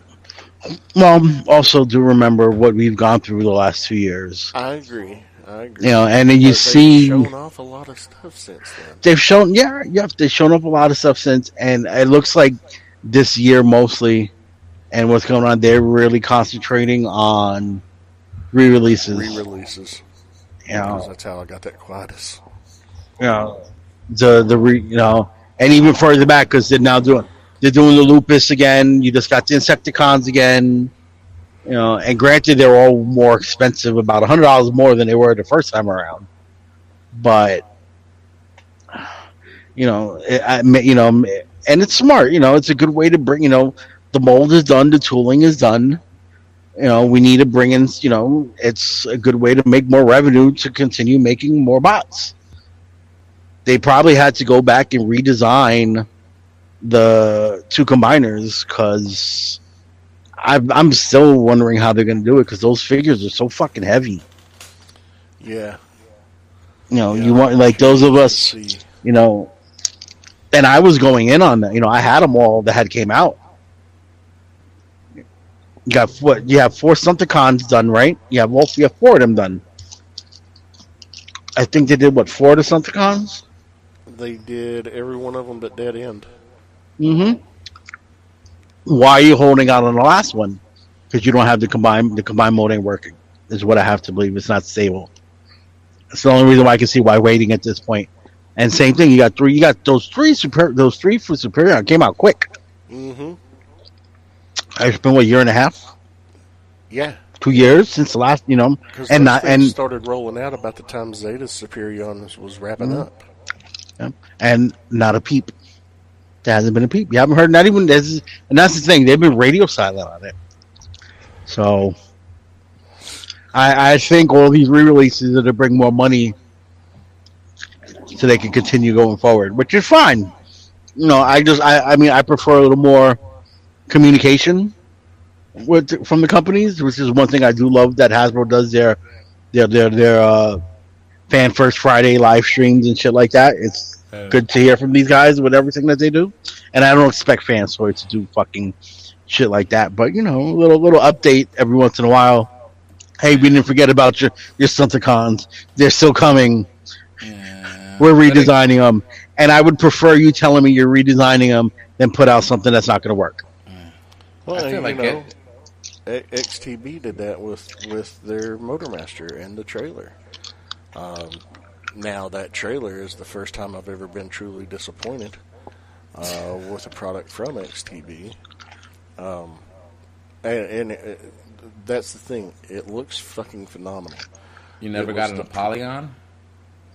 Well, also do remember what we've gone through the last two years. I agree. I agree. You know, and then you But see shown off a lot of stuff since then. they've shown yeah, yeah, they've shown up a lot of stuff since, and it looks like this year mostly, and what's going on, they're really concentrating on re-releases. Re-releases. you know, that's how I got that Quietus. you know, the the re, you know, and even further back because they're now doing they're doing the lupus again. You just got the Insecticons again. You know, and granted, they're all more expensive, about a hundred dollars more than they were the first time around. But you know, it, I, you know, and it's smart. You know, it's a good way to bring. You know, the mold is done, the tooling is done. You know, we need to bring in. You know, it's a good way to make more revenue to continue making more bots they probably had to go back and redesign the two combiners because I'm still wondering how they're going to do it because those figures are so fucking heavy. Yeah. You know, Yeah, you want like those of us, you know, and I was going in on that. You know, I had them all that had came out. You got what? You have four Stunticons done, right? You have all you have four of them done. I think they did what four of the Stunticons. they did every one of them but Dead End. Mm-hmm. Why are you holding out on the last one? Because you don't have the combined the combined mode ain't working. Is what I have to believe. It's not stable. It's the only reason why I can see why waiting at this point. And same thing, you got three. You got those three super. Those three for Superion came out quick. Mm-hmm. It's been what a year and a half, Yeah. two years since the last. You know, and not and started rolling out about the time Zeta Superion was, wrapping Mhm. up. and not a peep. There hasn't been a peep. You haven't heard not even this, is- and that's the thing. They've been radio silent on it. So, I I think all these re-releases are to bring more money, so they can continue going forward, which is fine. You know, I just I I mean I prefer a little more communication with from the companies, which is one thing I do love that Hasbro does their their their their uh, fan first Friday live streams and shit like that. It's good to hear from these guys with everything that they do. And I don't expect Fans Toys to do fucking shit like that, but you know, a little little update every once in a while. Hey, we didn't forget about your your Stunticons. They're still coming. Yeah. We're redesigning them, and I would prefer you telling me you're redesigning them than put out something that's not going to work. Well, I feel you like know, it- XTB did that with with their Motormaster and the trailer. Um, now that trailer is the first time I've ever been truly disappointed uh, with a product from XTB. Um, and and it, that's the thing; it looks fucking phenomenal. You never got was in a the- polygon?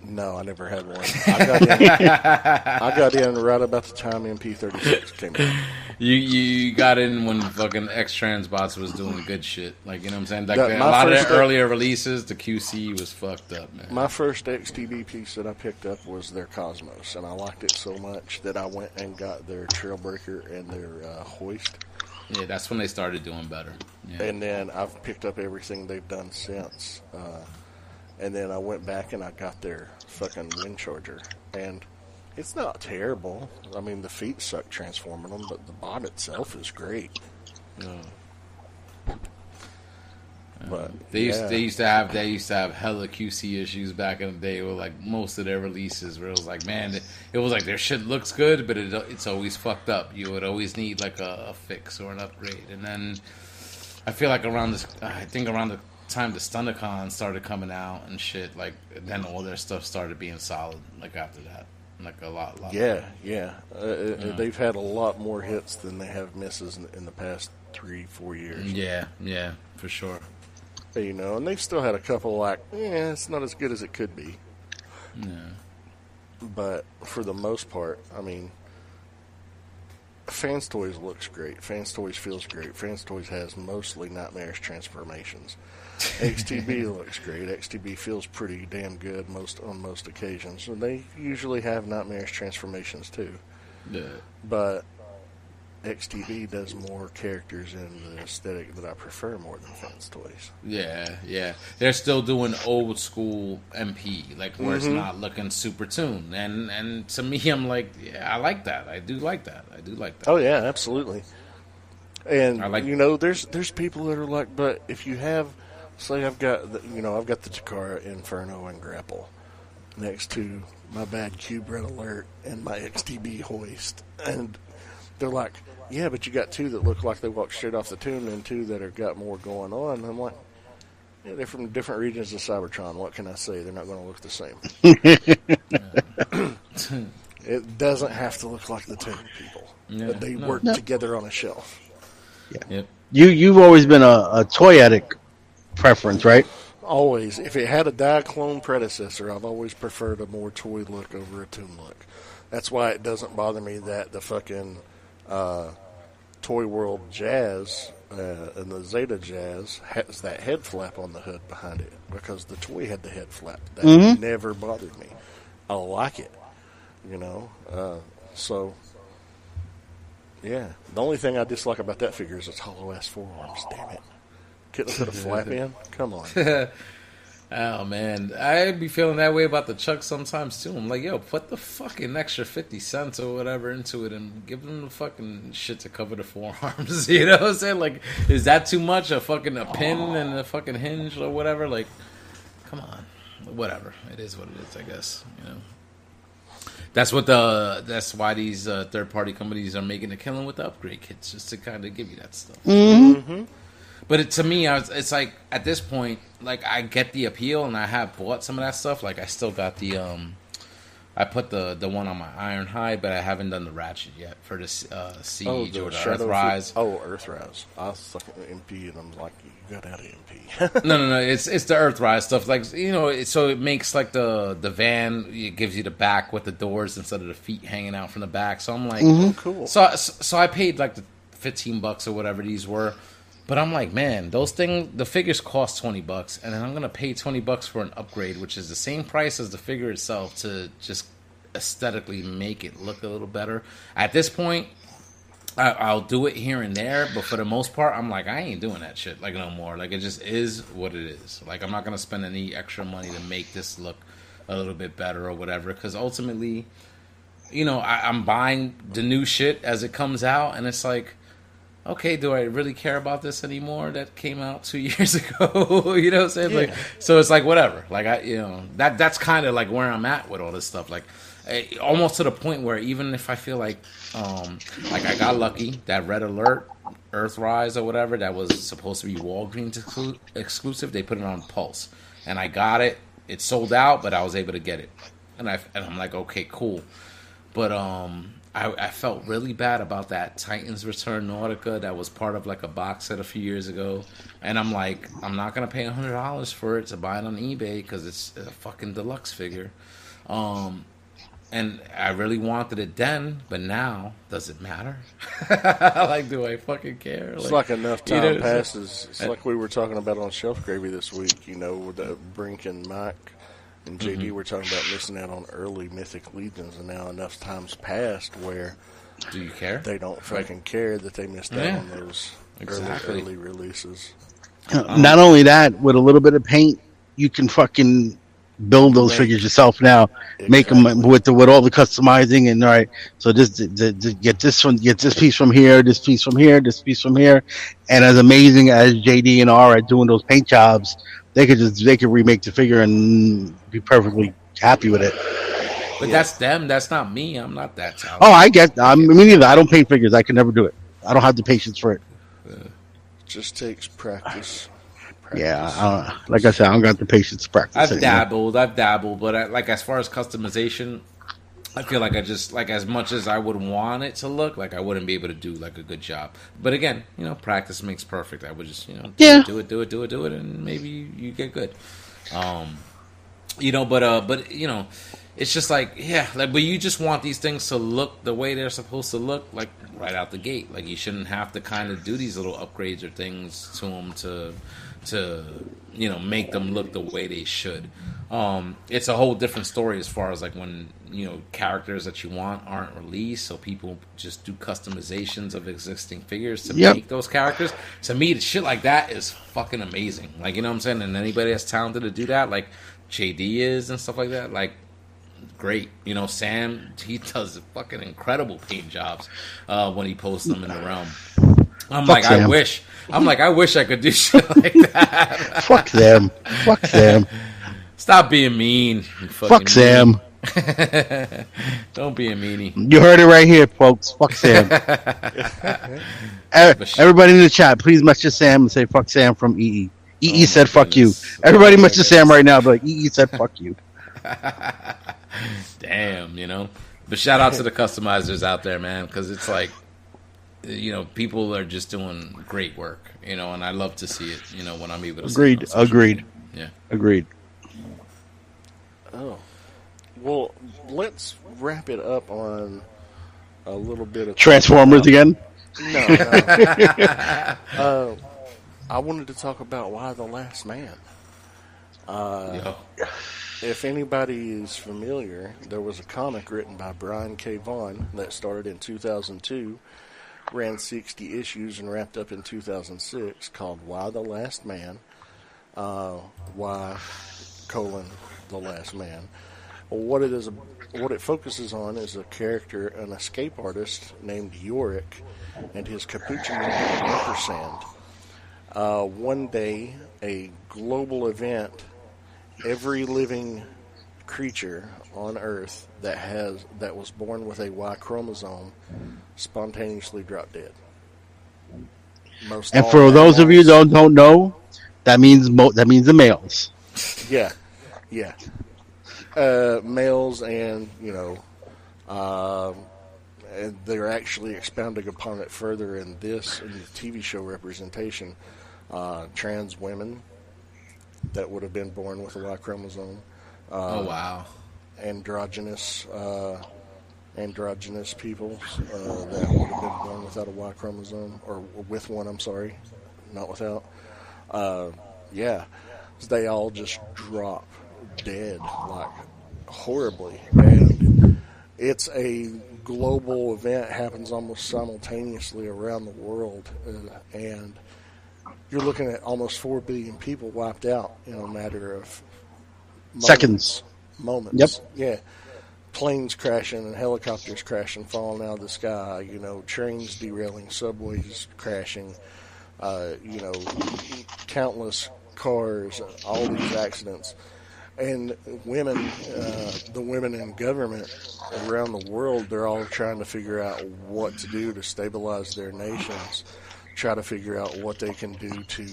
No, I never had one. I got in, I got in right about the time MP36 came out. You you got in when fucking X Transbots was doing good shit. Like you know what I'm saying? Like That- a my lot of first- their earlier releases, the QC was fucked up, man. My first XTB piece that I picked up was their Cosmos, and I liked it so much that I went and got their Trailbreaker and their uh, Hoist. yeah, that's when they started doing better. Yeah. And then I've picked up everything they've done since. Uh, and then I went back and I got their fucking Windcharger. And it's not terrible. I mean, the feet suck transforming them, but the bot itself is great. But They used yeah. they used to have they used to have hella QC issues back in the day with like most of their releases where it was like man it, it was like their shit looks good but it, it's always fucked up you would always need like a, a fix or an upgrade and then I feel like around this I think around the time the Stunticon started coming out and shit like then all their stuff started being solid like after that like a lot lot Yeah, yeah. Uh, uh, They've had a lot more hits than they have misses in, in the past three, four years. yeah yeah for sure You know, and they've still had a couple like, yeah, it's not as good as it could be. yeah But for the most part, I mean, Fans Toys looks great. Fans Toys feels great. Fans Toys has mostly nightmarish transformations. XTB looks great. XTB feels pretty damn good most on most occasions, and they usually have nightmarish transformations too. yeah But XTB does more characters in the aesthetic that I prefer more than Fans Toys. Yeah, yeah. They're still doing old school MP, like where Mm-hmm. it's not looking super tuned. And and to me, I'm like, yeah, I like that. I do like that. I do like that. Oh yeah, absolutely. And I like- you know, there's there's people that are like, but if you have say I've got the, you know I've got the Takara Inferno and Grapple next to my bad Cube Red Alert and my XTB hoist, and they're like, "Yeah, but you got two that look like they walked straight off the toon and two that have got more going on." I'm like, yeah, "They're from different regions of Cybertron. What can I say? They're not going to look the same." it doesn't have to look like the toon people. Yeah, but they no. work No. together on a shelf. Yep. You you've always been a, a toyetic preference, right? Always, if it had a Diaclone predecessor, I've always preferred a more toy look over a toon look. That's why it doesn't bother me that the fucking uh, Toy World Jazz uh, and the Zeta Jazz has that head flap on the hood behind it because the toy had the head flap. That Mhm. never bothered me. I like it, you know. Uh, so, yeah. The only thing I dislike about that figure is its hollow ass forearms. Damn it! Couldn't put a flap in. Come on. Oh man, I'd be feeling that way about the Chug sometimes too. I'm like, yo, put the fucking extra fifty cents or whatever into it and give them the fucking shit to cover the forearms. you know what I'm saying? Like, is that too much? A fucking a pin and a fucking hinge or whatever? Like, come on, whatever. It is what it is, I guess. You know. That's what the. That's why these uh, third party companies are making a killing with the upgrade kits, just to kind of give you that stuff. Mm-hmm. But it, to me, I was, it's like at this point, like I get the appeal, and I have bought some of that stuff. Like I still got the, um, I put the the one on my Ironhide, but I haven't done the Ratchet yet for this uh, Siege Oh, or the the Shadow Earthrise. Oh, Earthrise. I looking at MP and I'm like, you got out of MP. no, no, no. It's it's the Earthrise stuff. Like you know, it, so it makes like the the van. It gives you the back with the doors instead of the feet hanging out from the back. So I'm like, Oh, cool. So so I paid like the fifteen bucks or whatever these were. But I'm like, man, those things, the figures cost twenty bucks, and then I'm gonna pay twenty bucks for an upgrade, which is the same price as the figure itself to just aesthetically make it look a little better. At this point, I, I'll do it here and there, but for the most part, I'm like, I ain't doing that shit like no more. Like it just is what it is. Like I'm not gonna spend any extra money to make this look a little bit better or whatever, because ultimately, you know, I, I'm buying the new shit as it comes out, and it's like, okay, do I really care about this anymore? That came out two years ago. you know what I'm saying? Like, so it's like whatever. Like I, you know, that that's kind of like where I'm at with all this stuff. Like, eh, almost to the point where even if I feel like, um, like I got lucky that Red Alert, Earthrise or whatever that was supposed to be Walgreens exclu- exclusive, they put it on Pulse, and I got it. It sold out, but I was able to get it, and I and I'm like, okay, cool. But um, I, I felt really bad about that Titans Return Nautica that was part of like a box set a few years ago, and I'm like, I'm not gonna pay hundred dollars for it to buy it on eBay because it's a fucking deluxe figure. Um, and I really wanted it then, but now does it matter? like, do I fucking care? It's like enough you time know, it's- passes. It's like we were talking about on Shelf Gravy this week, you know, with the Brink and Mike and JD Mm-hmm. were talking about missing out on early Mythic Legions, and now enough times passed where Do you care? they don't fucking care that they missed out Yeah. on those Exactly. early, early releases. Not only that, with a little bit of paint, you can fucking build those Right. figures yourself now. Make 'em Make them with the, with all the customizing and all right. So just the, the, the- get this one, get this piece from here, this piece from here, this piece from here, and as amazing as JD and R at doing those paint jobs, they could just they could remake the figure and be perfectly happy with it. But that's them. That's not me. I'm not that talented. Oh, I get. I me neither. I don't paint figures. I can never do it. I don't have the patience for it. it. just takes practice. Yeah, I like I said, I don't got the patience to practice. I've know? dabbled, I've dabbled, but I, like as far as customization, I feel like I just like as much as I would want it to look, like I wouldn't be able to do like a good job. But again, you know, practice makes perfect. I would just you know do Yeah. it, do it, do it, do it, do it, and maybe you, you get good. Um, you know, but uh, but you know, it's just like yeah, like but you just want these things to look the way they're supposed to look, like right out the gate. Like you shouldn't have to kind of do these little upgrades or things to them to to you know make them look the way they should. Um, it's a whole different story as far as like when you know characters that you want aren't released, so people just do customizations of existing figures to Yep. make those characters. To me, the shit like that is fucking amazing. Like you know what I'm saying. And anybody that's talented to do that, like JD is and stuff like that, like great. You know, Sam he does fucking incredible paint jobs uh, when he posts them in the realm. I'm Fuck like, I wish. I'm like, I wish I could do shit like that. Fuck them. Fuck them. Stop being mean. Fuck Sam. meanie. Don't be a meanie. You heard it right here, folks. Fuck Sam. Everybody in the chat, please message Sam and say fuck Sam from EE. EE Oh said fuck you. Everybody Oh message Sam right now, but EE said fuck you. Damn, you know. But shout out to the customizers out there, man, because it's like, you know, people are just doing great work, you know, and I love to see it, you know, when I'm able to. see it Agreed. on social Agreed. media. Agreed. Oh, well, let's wrap it up on a little bit of Transformers again. No, no. uh, I wanted to talk about Y: The Last Man. Yeah. If anybody is familiar, there was a comic written by Brian K. Vaughan that started in 2002, ran 60 issues, and wrapped up in 2006 called Y the Last Man? Uh, why, colon, the Last Man? What it is, what it focuses on is a character, an escape artist named Yorick, and his capuchin Ampersand. Uh, one day, a global event every living creature on Earth that has that was born with a Y chromosome spontaneously dropped dead. Most And for those of you that don't know, that means mo- that means the males. yeah, yeah, uh, males and you know, um, and they're actually expounding upon it further in this in the TV show representation. Uh, trans women that would have been born with a Y chromosome. Oh wow. androgynous uh, androgynous people uh, that would have been born without a Y chromosome or with one. I'm sorry, not without. Uh, yeah, they all just drop dead like horribly, and it's a global event. Happens almost simultaneously around the world, uh, and you're looking at almost four billion people wiped out in a matter of moments, Seconds. moments. Yep. Yeah. Planes crashing and helicopters crashing, falling out of the sky. You know, trains derailing, subways crashing. Uh, you know, countless cars, all these accidents, and women, uh, the women in government around the world, they're all trying to figure out what to do to stabilize their nations, try to figure out what they can do to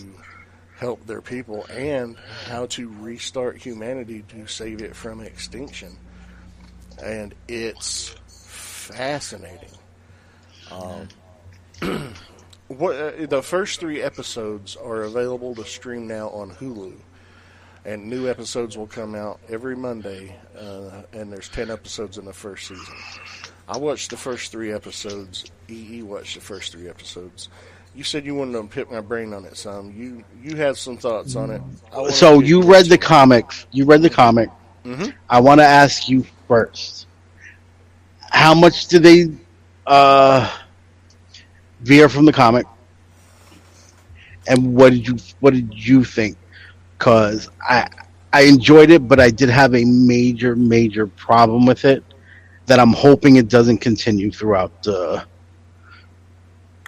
help their people and how to restart humanity to save it from extinction. And it's fascinating. Um, what uh, the first three episodes are available to stream now on Hulu, and new episodes will come out every Monday. Uh, and there's ten episodes in the first season. I watched the first three episodes. EE watched the first three episodes. You said you wanted to pick my brain on it, some. You you had some thoughts on it. So you read the comic. You read the comic. Mhm. I want to ask you first. How much did they uh, veer from the comic? And what did you what did you think? Because I I enjoyed it, but I did have a major major problem with it that I'm hoping it doesn't continue throughout the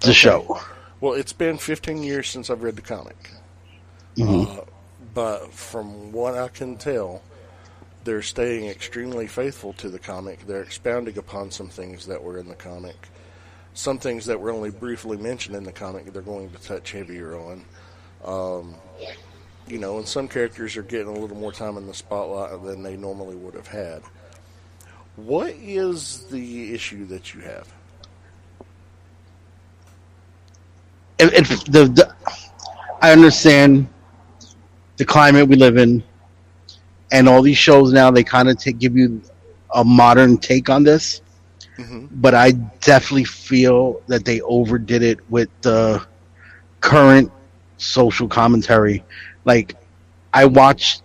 the show. Well, it's been 15 years since I've read the comic. Mhm. Uh, but from what I can tell, they're staying extremely faithful to the comic. They're expounding upon some things that were in the comic. Some things that were only briefly mentioned in the comic, they're going to touch heavier on. Um, you know, and some characters are getting a little more time in the spotlight than they normally would have had. What is the issue that you have? It, it, the, the I understand the climate we live in, and all these shows now they kind of take give you a modern take on this. Mhm. But I definitely feel that they overdid it with the current social commentary. Like, I watch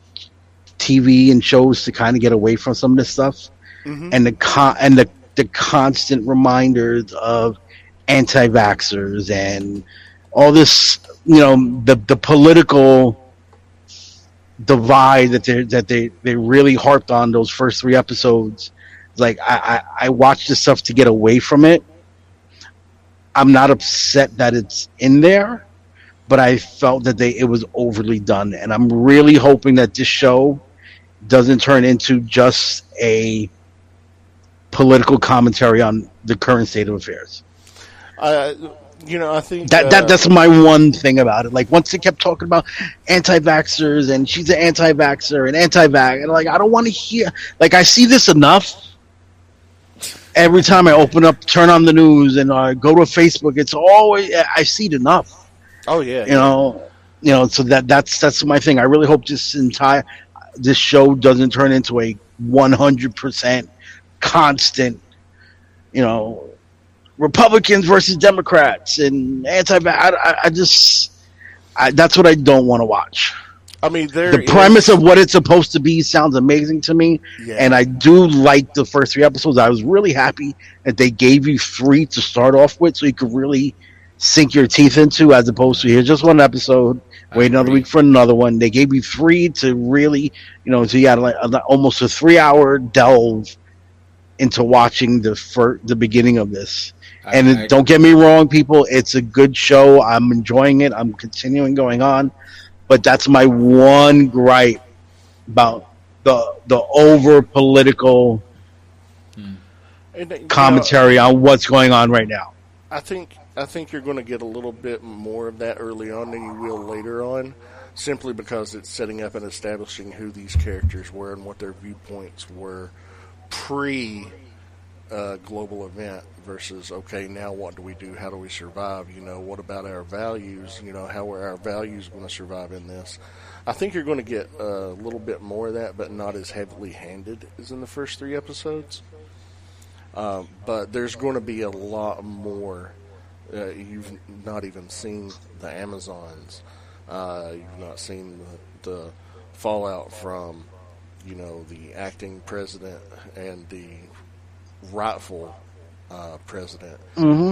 TV and shows to kind of get away from some of this stuff, Mhm. and the con- and the the constant reminders of anti-vaxxers and all this, you know, the the political divide that they that they they really harped on those first three episodes. Like I I, I watched this stuff to get away from it, I'm not upset that it's in there, but I felt that they it was overly done, and I'm really hoping that this show doesn't turn into just a political commentary on the current state of affairs. Uh, you know, I think That, uh, that that's my one thing about it. Like once they kept talking about anti-vaxxers and she's an anti-vaxxer and anti-vax, and like I don't want to hear. Like I see this enough. Every time I open up, turn on the news, and uh, go to Facebook, it's always I see it enough. Oh yeah, You know, you know. So that that's that's my thing. I really hope this entire this show doesn't turn into a one hundred percent constant. You know, Republicans versus Democrats and anti. I, I, just, I, that's what I don't want to watch. I mean, there The is- premise of what it's supposed to be sounds amazing to me, Yeah. and I do like the first three episodes. I was really happy that they gave you three to start off with, so you could really sink your teeth into, as opposed to here's just one episode. I Wait another week for another one. They gave you three to really, you know, so you had like a, almost a three-hour delve into watching the fir- the beginning of this. I- And I- it, don't get me wrong, people, it's a good show. I'm enjoying it. I'm continuing going on, but that's my one gripe about the the over political and, you know, commentary on what's going on right now. I think I think you're going to get a little bit more of that early on than you will later on, simply because it's setting up and establishing who these characters were and what their viewpoints were pre uh, global event versus okay now what do we do how do we survive you know what about our values you know how are our values going to survive in this i think you're going to get a little bit more of that but not as heavily handed as in the first three episodes um, but there's going to be a lot more. Uh, you've not even seen the Amazons. Uh, you've not seen the, the fallout from, you know, the acting president and the rightful uh, president.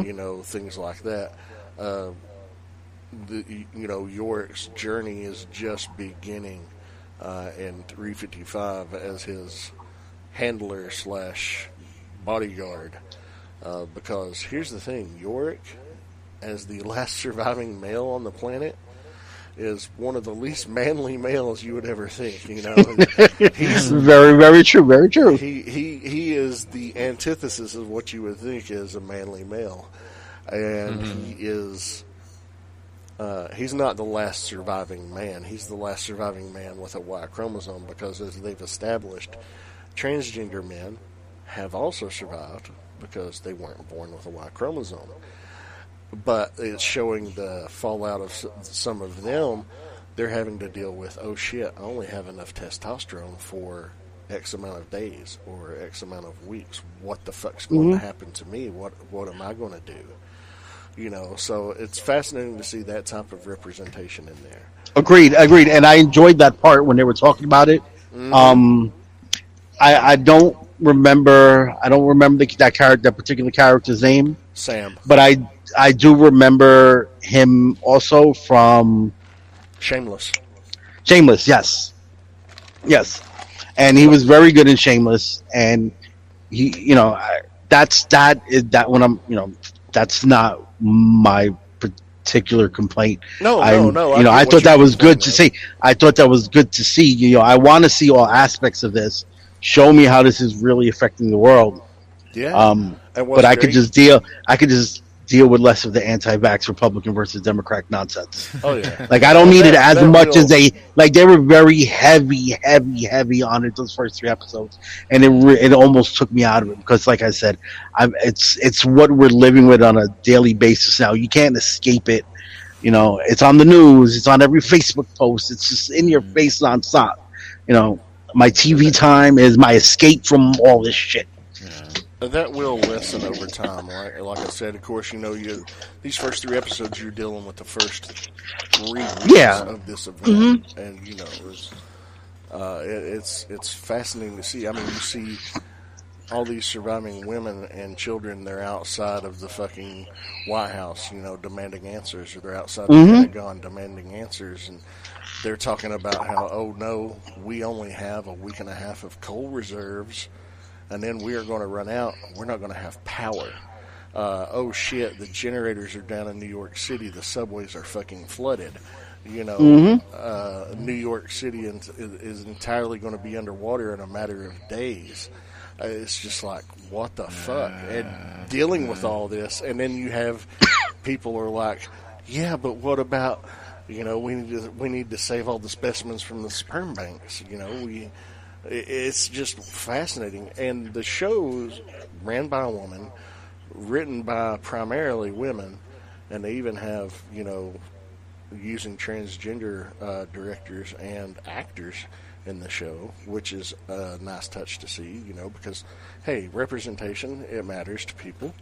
You know, things like that. Uh, the, you know, Yorick's journey is just beginning uh, in 355 as his handler slash bodyguard. Uh, because here's the thing Yorick, as the last surviving male on the planet, is one of the least manly males you would ever think. You know, he's Very, very true. Very true. he, he he is the antithesis of what you would think is a manly male, and he is. Uh, he's not the last surviving man. He's the last surviving man with a Y chromosome because, as they've established, transgender men have also survived because they weren't born with a Y chromosome. But it's showing the fallout of some of them. They're having to deal with, oh shit, I only have enough testosterone for X amount of days or X amount of weeks. What the fuck's going to happen to me? What what am I going to do? You know, so it's fascinating to see that type of representation in there. Agreed, agreed. And I enjoyed that part when they were talking about it. Um, I, I don't remember. I don't remember the, that character, that particular character's name, Sam, but I I do remember him also from Shameless. Shameless. Yes, yes, and he was very good in Shameless. And he, you know, I, that's that is that when I'm, you know, that's not my particular complaint. No, I, no, no. You know, get I thought that was good to see. I thought that was good to see. You know, I want to see all aspects of this. Show me how this is really affecting the world. Yeah. Um, but I could just deal. I could just deal with less of the anti-vax Republican versus Democrat nonsense. oh yeah. Like I don't need it as much will- as they like. They were very heavy, heavy, heavy on it those first three episodes, and it re- it almost took me out of it because, like I said, I'm it's it's what we're living with on a daily basis now. You can't escape it. You know, it's on the news. It's on every Facebook post. It's just in your face nonstop. You know, my TV time is my escape from all this shit. That will lessen over time. Like, like I said, of course, you know, you these first three episodes, you're dealing with the first three weeks Yeah. of this event, and you know, it's, uh, it, it's it's fascinating to see. I mean, you see all these surviving women and children. They're outside of the fucking White House, you know, demanding answers, or they're outside the Pentagon demanding answers, and they're talking about how, oh no, we only have a week and a half of coal reserves and then we are going to run out. We're not going to have power. uh, oh shit, the generators are down in New York City, the subways are fucking flooded. You know, uh, New York City is, is entirely going to be underwater in a matter of days. Uh, it's just like, what the fuck? And dealing with all this, and then you have people are like, yeah, but what about, you know, we need to we need to save all the specimens from the sperm banks. You know, we it's just fascinating, and the show's ran by a woman, written by primarily women, and they even have you know using transgender uh, directors and actors in the show, which is a nice touch to see. You know, because hey, representation it matters to people.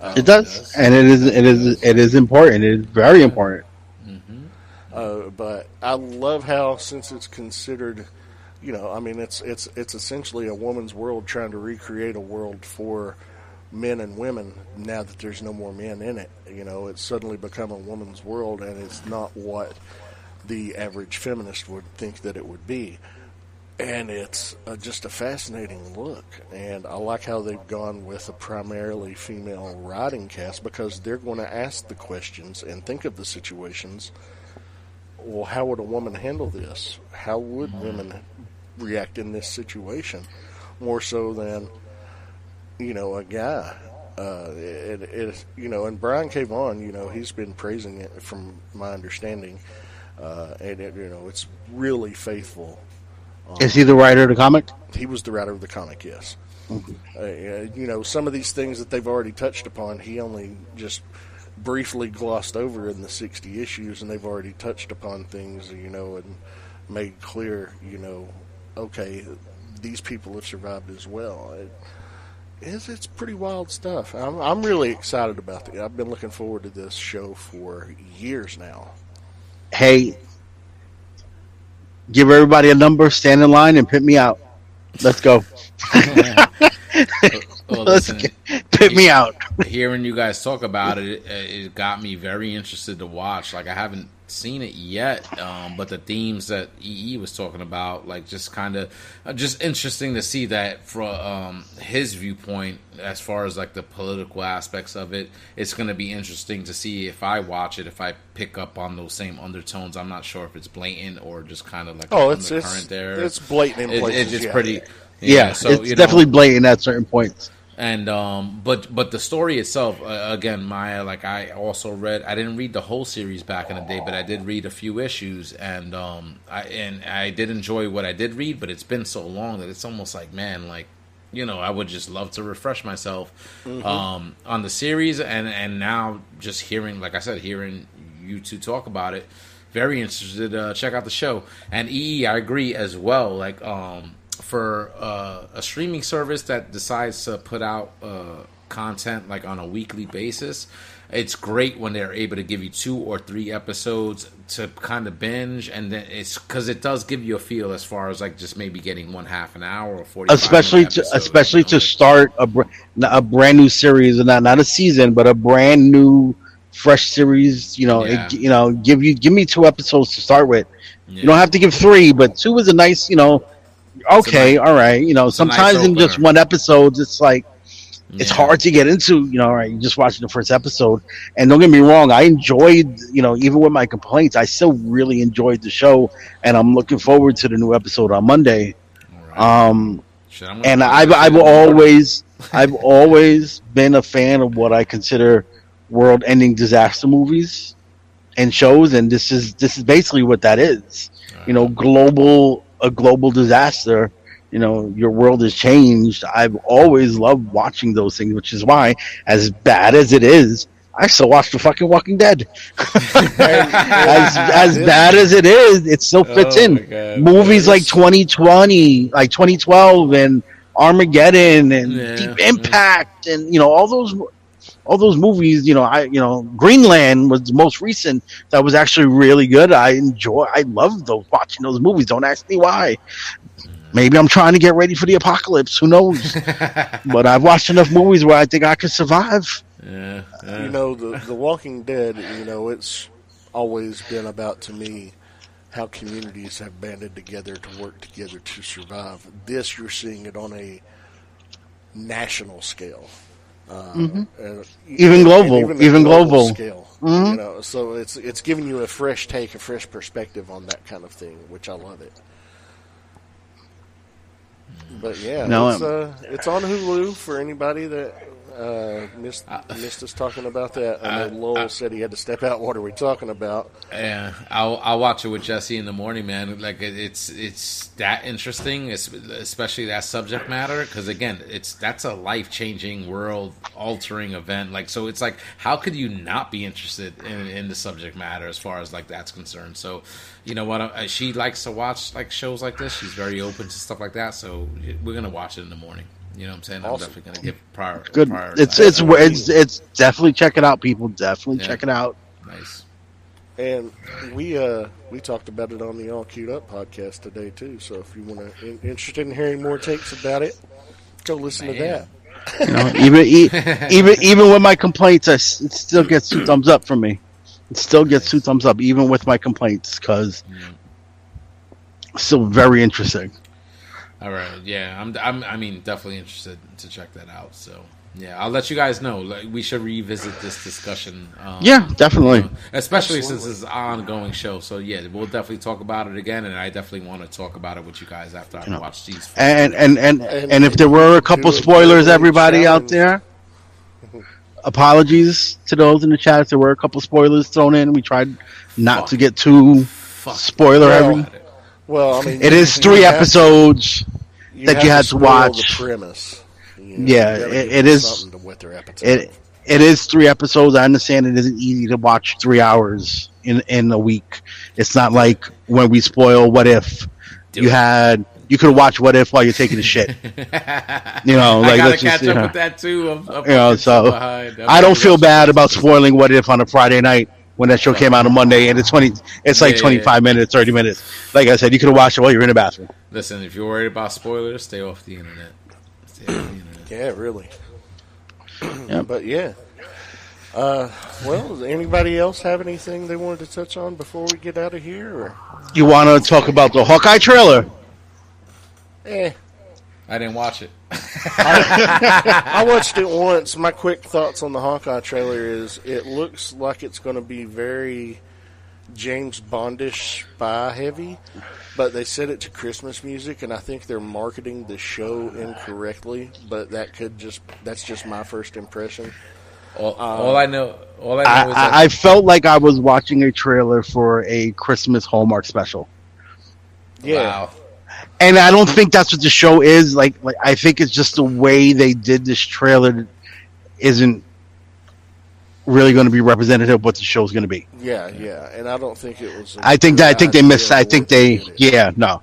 Um, It does, and it is it is it is important. It is very important. Uh, but I love how since it's considered, you know, I mean, it's it's it's essentially a woman's world trying to recreate a world for men and women. Now that there's no more men in it, you know, it's suddenly become a woman's world, and it's not what the average feminist would think that it would be. And it's just a fascinating look, and I like how they've gone with a primarily female writing cast because they're going to ask the questions and think of the situations well, how would a woman handle this? How would women react in this situation? More so than, you know, a guy. Uh, it, it, you know, and Brian K. Vaughan, you know, he's been praising it from my understanding, uh, and it, you know, it's really faithful. Is he the writer of the comic? He was the writer of the comic, yes. Uh, you know, some of these things that they've already touched upon, he only just briefly glossed over in the 60 issues, and they've already touched upon things, you know, and made clear, you know, okay, these people have survived as well. It, it's, it's pretty wild stuff. I'm, I'm really excited about it. I've been looking forward to this show for years now. Hey, give everybody a number, stand in line, and pit me out. Let's go. Well, Let's listen, get, pit me out. hearing you guys talk about it, it, it got me very interested to watch. Like I haven't seen it yet, um, but the themes that EE was talking about, like just kind of, uh, just interesting to see that from um, his viewpoint as far as like the political aspects of it. It's going to be interesting to see if I watch it, if I pick up on those same undertones. I'm not sure if it's blatant or just kind of like Oh, an it's undercurrent it's, there. it's blatant in It- places. it's yeah. pretty. Yeah, so it's you know, definitely blatant at certain points. And um but but the story itself uh, again maya like i also read i didn't read the whole series back in the day but i did read a few issues and um i and i did enjoy what i did read but it's been so long that it's almost like man like you know i would just love to refresh myself um on the series and and now just hearing like i said hearing you two talk about it very interested uh check out the show. And ee i agree as well like um for uh, a streaming service that decides to put out uh, content like on a weekly basis, it's great when they're able to give you two or three episodes to kind of binge, and then it's because it does give you a feel as far as like just maybe getting one half an hour or forty, especially to especially to start a br- a brand new series and not not a season but a brand new fresh series you know Yeah. it, you know give you give me two episodes to start with Yeah. you don't have to give three but two is a nice you know okay nice- all right you know nice sometimes in just one episode it's like it's hard to get into you know all right You're just watching the first episode and don't get me wrong i enjoyed you know even with my complaints i still really enjoyed the show and i'm looking forward to the new episode on monday right. um Shit, and I've I've in the order. always I've always been a fan of what I consider world-ending disaster movies and shows, and this is this is basically what that is. You know, global a global disaster. You know, your world has changed. I've always loved watching those things, which is why, as bad as it is, I still watch the fucking Walking Dead. as as bad as it is, it still fits Oh in God. movies like 2020, like 2012, and Armageddon, and Yeah. Deep Impact, and you know all those, all those movies. You know, I you know Greenland was the most recent that was actually really good. I enjoy, I love those watching those movies. Don't ask me why. Maybe I'm trying to get ready for the apocalypse. Who knows? but I've watched enough movies where I think I could survive. yeah, yeah. you know the the Walking Dead. You know it's always been about to me how communities have banded together to work together to survive. This you're seeing it on a national scale. Uh, Mm-hmm. Even global, the even global. scale. Mhm. You know, so it's it's giving you a fresh take, a fresh perspective on that kind of thing, which I love it. But yeah, No, it's, um, uh, it's on Hulu for anybody that uh, missed missed us talking about that. I know Lowell said he had to step out. What are we talking about? Yeah, I'll I'll watch it with Jesse in the morning, man. Like it- it's it's that interesting, es- especially that subject matter. Because again, it's that's a life changing, world altering event. Like so, it's like how could you not be interested in, in the subject matter as far as like that's concerned? So, you know what? Uh, she likes to watch like shows like this. She's very open to stuff like that. So we're gonna watch it in the morning. You know what I'm saying? I'm definitely gonna give prior. Good. prior It's it's it's it's definitely check it out, people. Definitely Yeah. check it out. nice. And we uh, we talked about it on the All Queued Up podcast today too. So if you want to in, interested in hearing more takes about it, go listen to that. You know, even even even with my complaints, I, it still gets two thumbs up from me. It still gets two thumbs up, even with my complaints, because still very interesting. All right, yeah, I'm, I'm, I mean, definitely interested to check that out. So, yeah, I'll let you guys know. Like, we should revisit this discussion. Um, Yeah, definitely. you know, especially since it's an ongoing show. So, yeah, we'll definitely talk about it again, and I definitely want to talk about it with you guys after I know, watch these. And and and And- and if there were a couple spoilers, giveaway everybody out there, apologies to those in the chat if there were a couple spoilers thrown in. We tried not to get too Fuck. spoiler Well, heavy. Well, I mean, It you- is you three have- episodes. that you had to spoil watch. The premise. You Yeah, you it- give it them is- something to whet their. It it is three episodes. I understand it isn't easy to watch three hours in in a week. It's not like when we spoil what if Do you it. had you could watch what if while you're taking a shit. You know, I like gotta let's just, catch you up know. with that too. I'm, I'm You know, so behind. I'm I don't feel bad about spoiling what if on a Friday night when that show came out on Monday and it's twenty. It's like Yeah, yeah, twenty five minutes, thirty minutes. Like I said, you could have watched it while you're in the bathroom. Listen, if you're worried about spoilers, stay off the internet. Stay off the internet. Yeah, really. Yep. But yeah. Uh, well, does anybody else have anything they wanted to touch on before we get out of here? Or? You want to talk about the Hawkeye trailer? Eh, I didn't watch it. I watched it once. My quick thoughts on the Hawkeye trailer is it looks like it's going to be very James Bondish spy heavy, but they set it to Christmas music, and I think they're marketing the show incorrectly. But that could just that's just my first impression. All, um, all I know, all I I, know is that I, I felt like I was watching a trailer for a Christmas Hallmark special. Yeah, wow. And I don't think that's what the show is. Like, like I think it's just the way they did this trailer isn't really going to be representative of what the show's going to be. yeah, yeah. And I don't think it was. I think that I think they idea missed. I think they yeah no.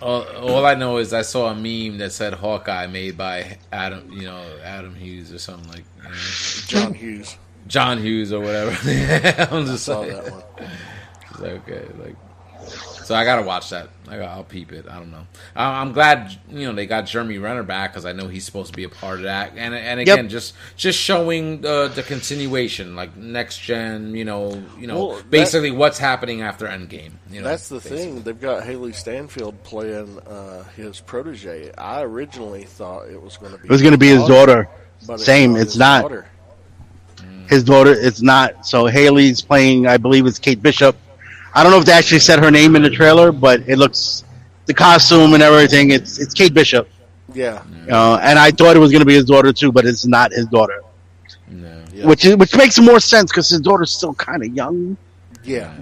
All, all I know is I saw a meme that said Hawkeye made by Adam, you know, Adam Hughes or something like you know, John Hughes John Hughes or whatever. I'm just saw like, that one. it's like, okay, like. So I gotta watch that. I got, I'll peep it. I don't know. I- I'm glad you know they got Jeremy Renner back because I know he's supposed to be a part of that. And and again, just just showing uh, the continuation, like next gen. You know, you know, Well, that- basically what's happening after Endgame. You know, That's the basically. thing. They've got Hailee Steinfeld playing uh, his protege. I originally thought it was going to be. It was going to be his daughter. but Same, it's his not. daughter. His daughter. It's not. So Hailee's playing. I believe it's Kate Bishop. I don't know if they actually said her name in the trailer, but it looks the costume and everything. It's it's Kate Bishop. Yeah, Uh, and I thought it was going to be his daughter too, but it's not his daughter. No. yeah, Which is, which makes more sense because his daughter's still kind of young. yeah.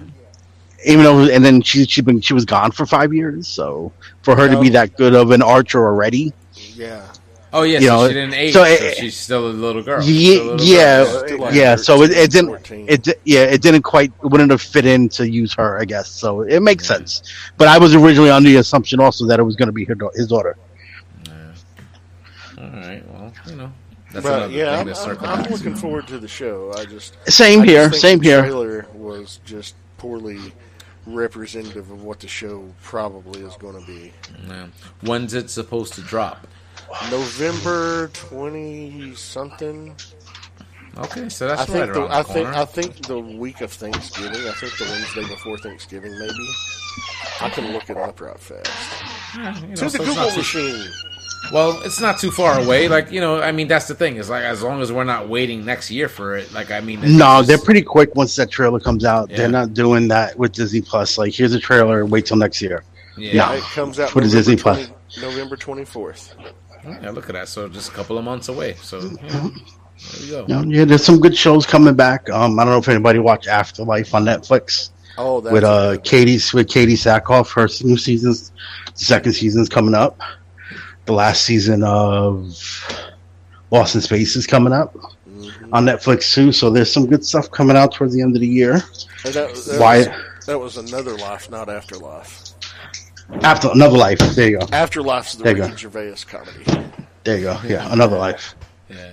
even though and then she she been she was gone for five years so for her to be that good of an archer already yeah. Oh yeah, You so know, she didn't age, so so, she's still a little girl. Ye- Still a little yeah, girl. Still like yeah so it, it didn't 14. it yeah it didn't quite it wouldn't have fit in to use her i guess so it makes Yeah. sense but i was originally under the assumption also that it was going to be her da- his daughter All right, well, you know, that's But yeah, thing I'm, I'm, I'm back to. looking forward to the show. I just same I just here think same the here Trailer was just poorly representative of what the show probably is going to be. Yeah. When's it supposed to drop? November twenty something. Okay, so that's I think right the, around I the think. I think the week of Thanksgiving. I think the Wednesday before Thanksgiving, maybe. I can look it up right fast. Yeah, you know, To the so Google not too- machine. Well, it's not too far away. Like you know, I mean, that's the thing. Is like as long as we're not waiting next year for it. Like I mean, No, just- they're pretty quick once that trailer comes out. Yeah. They're not doing that with Disney Plus. Like, here's a trailer, wait till next year. Yeah, No. It comes out For Disney 20 Plus. November 24th. Yeah. Look at that. So just a couple of months away. So yeah, there you go. You yeah, there's some good shows coming back. Um, I don't know if anybody watched Afterlife on Netflix Oh, that's with uh good one. Katie's with Katee Sackhoff. Her new season's the second season's coming up. The last season of Lost in Space is coming up Mhm. on Netflix too. So there's some good stuff coming out towards the end of the year. And that, that Why- Was, that was another life, not afterlife. After another life. There you go. Afterlife's the There you Ricky go. Gervais comedy. There you go. Yeah, another life. Yeah.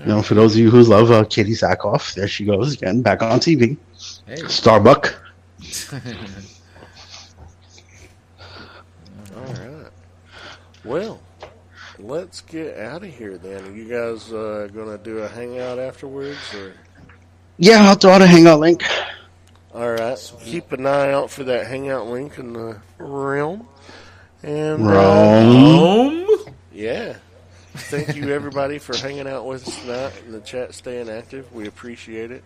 You know, for those of you who love uh, Katee Sackhoff, there she goes again, back on TV. Hey. Starbuck. All right. Well, let's get out of here then. Are you guys uh, going to do a hangout afterwards? or Yeah, I'll throw out a hangout link. All right. Keep an eye out for that hangout link in the realm. And uh, Rome. Home. yeah. Thank you, everybody, for hanging out with us tonight in the chat, staying active. We appreciate it.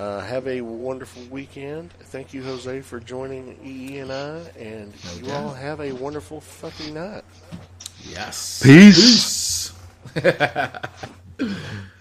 Uh, have a wonderful weekend. Thank you, Jose, for joining EE and I. And No you doubt. all have a wonderful fucking night. Yes. Peace. Peace.